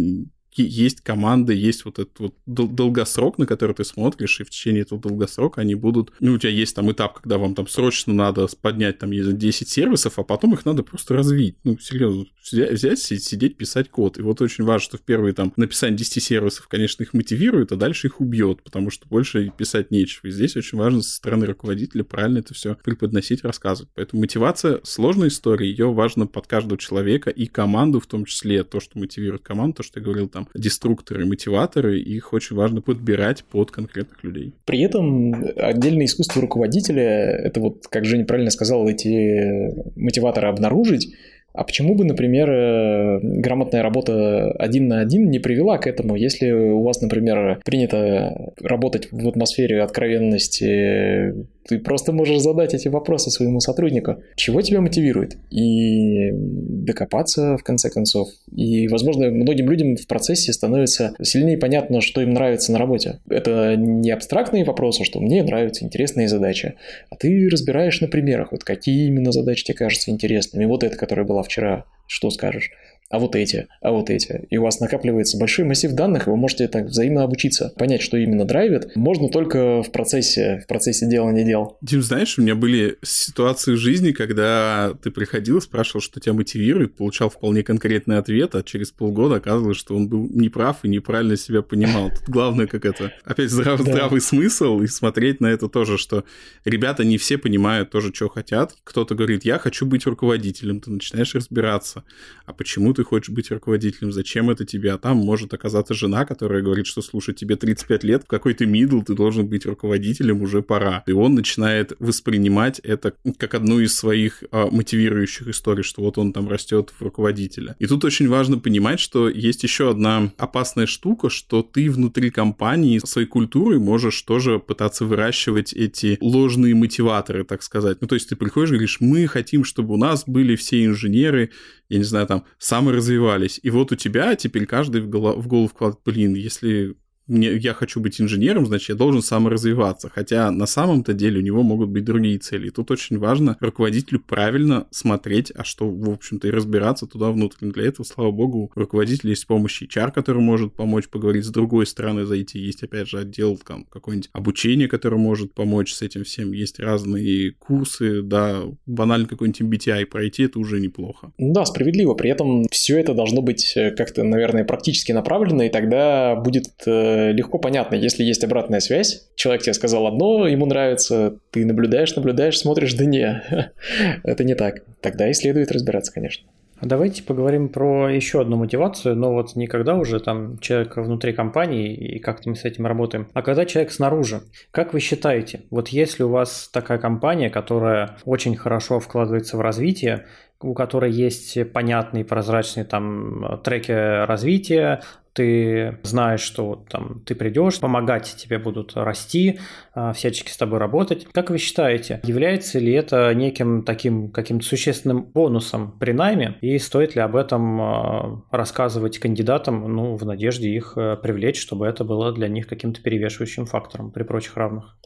есть команды, есть вот этот вот долгосрок, на который ты смотришь, и в течение этого долгосрока они будут... Ну, у тебя есть там этап, когда вам там срочно надо поднять там 10 сервисов, а потом их надо просто развить. Ну, серьезно, взять, сидеть, писать код. И вот очень важно, что в первые там написание 10 сервисов, конечно, их мотивирует, а дальше их убьет, потому что больше писать нечего. И здесь очень важно со стороны руководителя правильно это все преподносить, рассказывать. Поэтому мотивация сложная история, ее важно под каждого человека и команду в том числе, то, что мотивирует команду, то, что я говорил там, деструкторы, мотиваторы, их очень важно подбирать под конкретных людей. При этом отдельное искусство руководителя, это вот, как Женя правильно сказал, эти мотиваторы обнаружить, а почему бы, например, э, грамотная работа один на один не привела к этому? Если у вас, например, принято работать в атмосфере откровенности, Ты просто можешь задать эти вопросы своему сотруднику. Чего тебя мотивирует? И докопаться, в конце концов. И, возможно, многим людям в процессе становится сильнее понятно, что им нравится на работе. Это не абстрактные вопросы, что мне нравятся интересные задачи, а ты разбираешь на примерах, вот какие именно задачи тебе кажутся интересными. Вот эта, которая была вчера, что скажешь? А вот эти, а вот эти. И у вас накапливается большой массив данных, и вы можете так взаимно обучиться, понять, что именно драйвит. Можно только в процессе, в процессе делания дел. Дим, знаешь, у меня были ситуации в жизни, когда ты приходил, спрашивал, что тебя мотивирует, получал вполне конкретный ответ, а через полгода оказывалось, что он был неправ и неправильно себя понимал. Тут главное, как это, опять здрав, да. здравый смысл, и смотреть на это тоже, что ребята не все понимают тоже, что хотят. Кто-то говорит, я хочу быть руководителем, ты начинаешь разбираться, а почему ты хочешь быть руководителем, зачем это тебе, а там может оказаться жена, которая говорит, что, слушай, тебе 35 лет, какой ты мидл, ты должен быть руководителем, уже пора. И он начинает воспринимать это как одну из своих а, мотивирующих историй, что вот он там растет в руководителя. И тут очень важно понимать, что есть еще одна опасная штука, что ты внутри компании своей культурой можешь тоже пытаться выращивать эти ложные мотиваторы, так сказать. Ну, то есть ты приходишь и говоришь, мы хотим, чтобы у нас были все инженеры, я не знаю, там, саморазвивались. И вот у тебя теперь каждый в голову, в голову вкладывает, блин, если мне, я хочу быть инженером, значит, я должен саморазвиваться. Хотя на самом-то деле у него могут быть другие цели. И тут очень важно руководителю правильно смотреть, а что, в общем-то, и разбираться туда внутрь. Для этого, слава богу, у руководителя есть помощь HR, который может помочь поговорить с другой стороны, зайти. Есть, опять же, отдел там какое-нибудь обучение, которое может помочь с этим всем. Есть разные курсы, да, банально какой-нибудь MBTI пройти, это уже неплохо. Да, справедливо. При этом все это должно быть э, как-то, наверное, практически направлено, и тогда будет э, легко понятно, если есть обратная связь, человек тебе сказал одно, ему нравится, ты наблюдаешь, наблюдаешь, смотришь, да не, <laughs> это не так. Тогда и следует разбираться, конечно. А давайте поговорим про еще одну мотивацию, но вот не когда уже там человек внутри компании и как-то мы с этим работаем, а когда человек снаружи. Как вы считаете, вот если у вас такая компания, которая очень хорошо вкладывается в развитие, у которой есть понятные прозрачные там треки развития, ты знаешь, что там ты придешь, помогать тебе будут расти, а, всячески с тобой работать. Как вы считаете, является ли это неким таким каким-то существенным бонусом при найме, и стоит ли об этом а, рассказывать кандидатам, ну, в надежде их э, привлечь, чтобы это было для них каким-то перевешивающим фактором при прочих равных?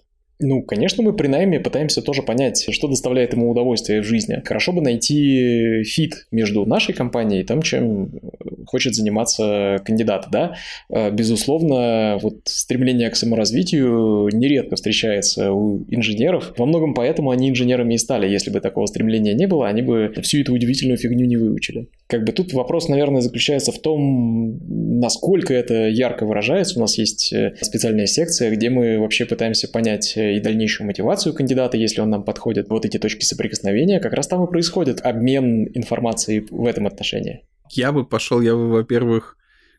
Ну, конечно, мы при найме пытаемся тоже понять, что доставляет ему удовольствие в жизни. Хорошо бы найти фит между нашей компанией и тем, чем хочет заниматься кандидат, да. Э, безусловно, вот стремление к саморазвитию нередко встречается у инженеров. Во многом поэтому они инженерами и стали. Если бы такого стремления не было, они бы всю эту удивительную фигню не выучили. Как бы тут вопрос, наверное, заключается в том, насколько это ярко выражается. У нас есть э, специальная секция, где мы вообще пытаемся понять и дальнейшую мотивацию кандидата, если он нам подходит. Вот эти точки соприкосновения, как раз там и происходит обмен информацией в этом отношении. Я бы пошел, я бы, во-первых,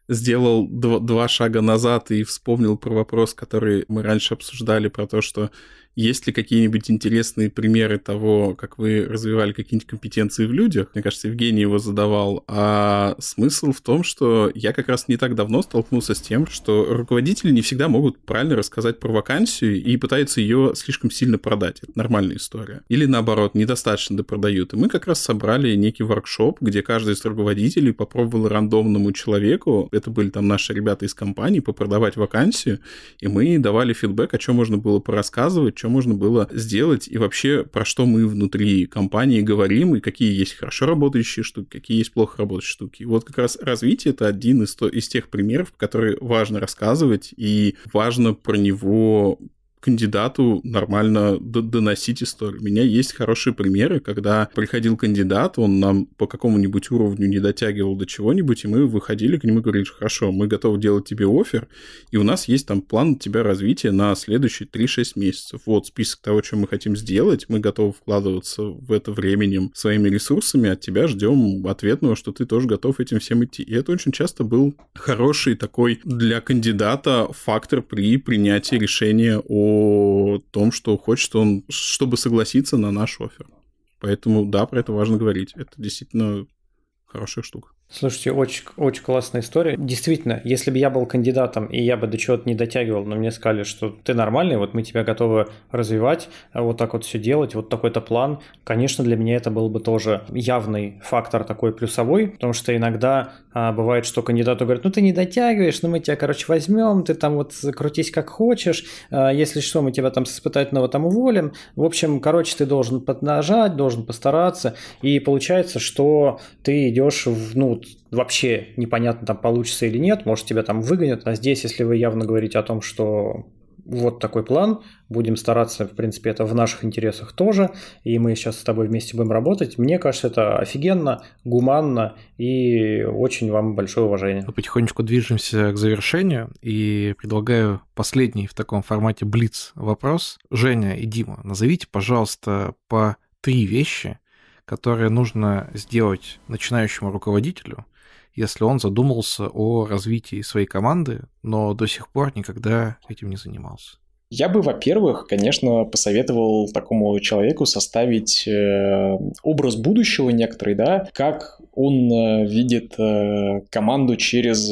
сделал два, два шага назад и вспомнил про вопрос, который мы раньше обсуждали, про то, что есть ли какие-нибудь интересные примеры того, как вы развивали какие-нибудь компетенции в людях? Мне кажется, Евгений его задавал. А смысл в том, что я как раз не так давно столкнулся с тем, что руководители не всегда могут правильно рассказать про вакансию и пытаются ее слишком сильно продать. Это нормальная история. Или наоборот, недостаточно допродают. И мы как раз собрали некий воркшоп, где каждый из руководителей попробовал рандомному человеку, это были там наши ребята из компании, попродавать вакансию, и мы давали фидбэк, о чем можно было порассказывать, что можно было сделать и вообще про что мы внутри компании говорим и какие есть хорошо работающие штуки, какие есть плохо работающие штуки. Вот как раз развитие — это один из, то, из тех примеров, которые важно рассказывать и важно про него кандидату нормально доносить историю. У меня есть хорошие примеры, когда приходил кандидат, он нам по какому-нибудь уровню не дотягивал до чего-нибудь, и мы выходили к нему и говорили, хорошо, мы готовы делать тебе офер, и у нас есть там план тебя развития на следующие 3-6 месяцев. Вот список того, что мы хотим сделать, мы готовы вкладываться в это временем своими ресурсами, от тебя ждем ответного, что ты тоже готов этим всем идти. И это очень часто был хороший такой для кандидата фактор при принятии решения о о том, что хочет он, чтобы согласиться на наш офер. Поэтому, да, про это важно говорить. Это действительно хорошая штука. Слушайте, очень, очень классная история. Действительно, если бы я был кандидатом, и я бы до чего-то не дотягивал, но мне сказали, что ты нормальный, вот мы тебя готовы развивать, вот так вот все делать, вот такой-то план, конечно, для меня это был бы тоже явный фактор такой плюсовой, потому что иногда а, бывает, что кандидату говорят, ну ты не дотягиваешь, ну мы тебя, короче, возьмем, ты там вот крутись как хочешь, а, если что, мы тебя там с испытательного там уволим. В общем, короче, ты должен поднажать, должен постараться, и получается, что ты идешь в, ну, вообще непонятно, там получится или нет, может тебя там выгонят, а здесь, если вы явно говорите о том, что вот такой план, будем стараться, в принципе, это в наших интересах тоже, и мы сейчас с тобой вместе будем работать. Мне кажется, это офигенно, гуманно и очень вам большое уважение. Мы потихонечку движемся к завершению, и предлагаю последний в таком формате блиц вопрос. Женя и Дима, назовите, пожалуйста, по три вещи, которые нужно сделать начинающему руководителю, если он задумался о развитии своей команды, но до сих пор никогда этим не занимался? Я бы, во-первых, конечно, посоветовал такому человеку составить э, образ будущего некоторый, да, как он э, видит э, команду через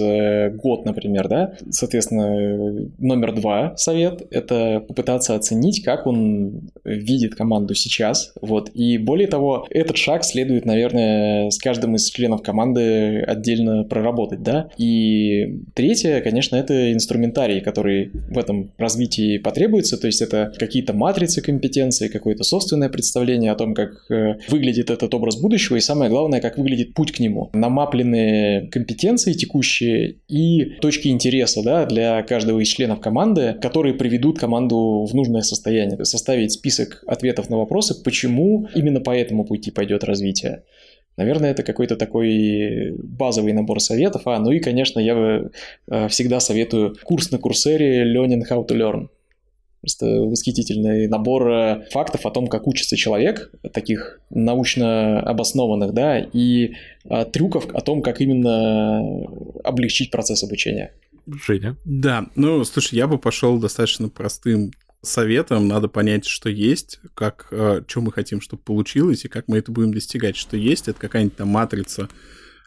год, например, да. Соответственно, номер два совет — это попытаться оценить, как он видит команду сейчас, вот. И более того, этот шаг следует, наверное, с каждым из членов команды отдельно проработать, да. И третье, конечно, это инструментарий, который в этом развитии потребуется, то есть это какие-то матрицы компетенции, какое-то собственное представление о том, как э, выглядит этот образ будущего, и самое главное, как выглядит путь к нему. Намаплены компетенции текущие и точки интереса да, для каждого из членов команды, которые приведут команду в нужное состояние. Составить список ответов на вопросы, почему именно по этому пути пойдет развитие. Наверное, это какой-то такой базовый набор советов. А, ну и, конечно, я э, всегда советую курс на Курсере Learning How to Learn. Просто восхитительный набор э, фактов о том, как учится человек, таких научно обоснованных, да, и а, трюков о том, как именно облегчить процесс обучения. Женя? Да, ну, слушай, я бы пошел достаточно простым советом. Надо понять, что есть, как, э, что мы хотим, чтобы получилось, и как мы это будем достигать. Что есть, это какая-нибудь там матрица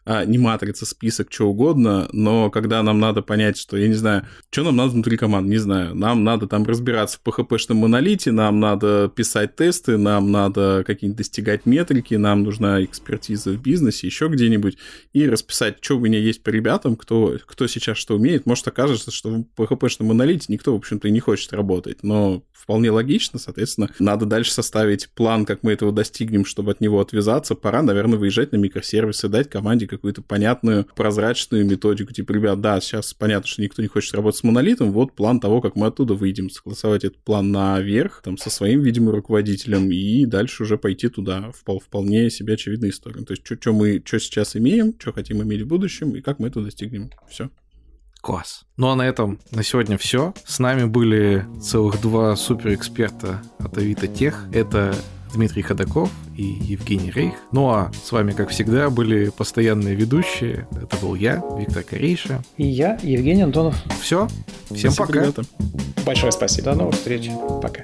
а, не матрица, список, что угодно, но когда нам надо понять, что, я не знаю, что нам надо внутри команды, не знаю, нам надо там разбираться в PHP-шном монолите, нам надо писать тесты, нам надо какие-нибудь достигать метрики, нам нужна экспертиза в бизнесе, еще где-нибудь, и расписать, что у меня есть по ребятам, кто, кто сейчас что умеет. Может, окажется, что в PHP-шном монолите никто, в общем-то, и не хочет работать, но вполне логично, соответственно, надо дальше составить план, как мы этого достигнем, чтобы от него отвязаться. Пора, наверное, выезжать на микросервисы, дать команде какую-то понятную, прозрачную методику, типа, ребят, да, сейчас понятно, что никто не хочет работать с монолитом, вот план того, как мы оттуда выйдем, согласовать этот план наверх, там, со своим, видимо, руководителем, и дальше уже пойти туда. Вполне себе очевидная история. То есть, что мы, что сейчас имеем, что хотим иметь в будущем, и как мы это достигнем. Все. Класс. Ну а на этом на сегодня все. С нами были целых два суперэксперта от Авито Тех. Это Дмитрий Ходаков и Евгений Рейх. Ну а с вами, как всегда, были постоянные ведущие. Это был я, Виктор Корейша. И я, Евгений Антонов. Все. Всем спасибо, пока. Ребята. Большое спасибо. До новых встреч. Пока.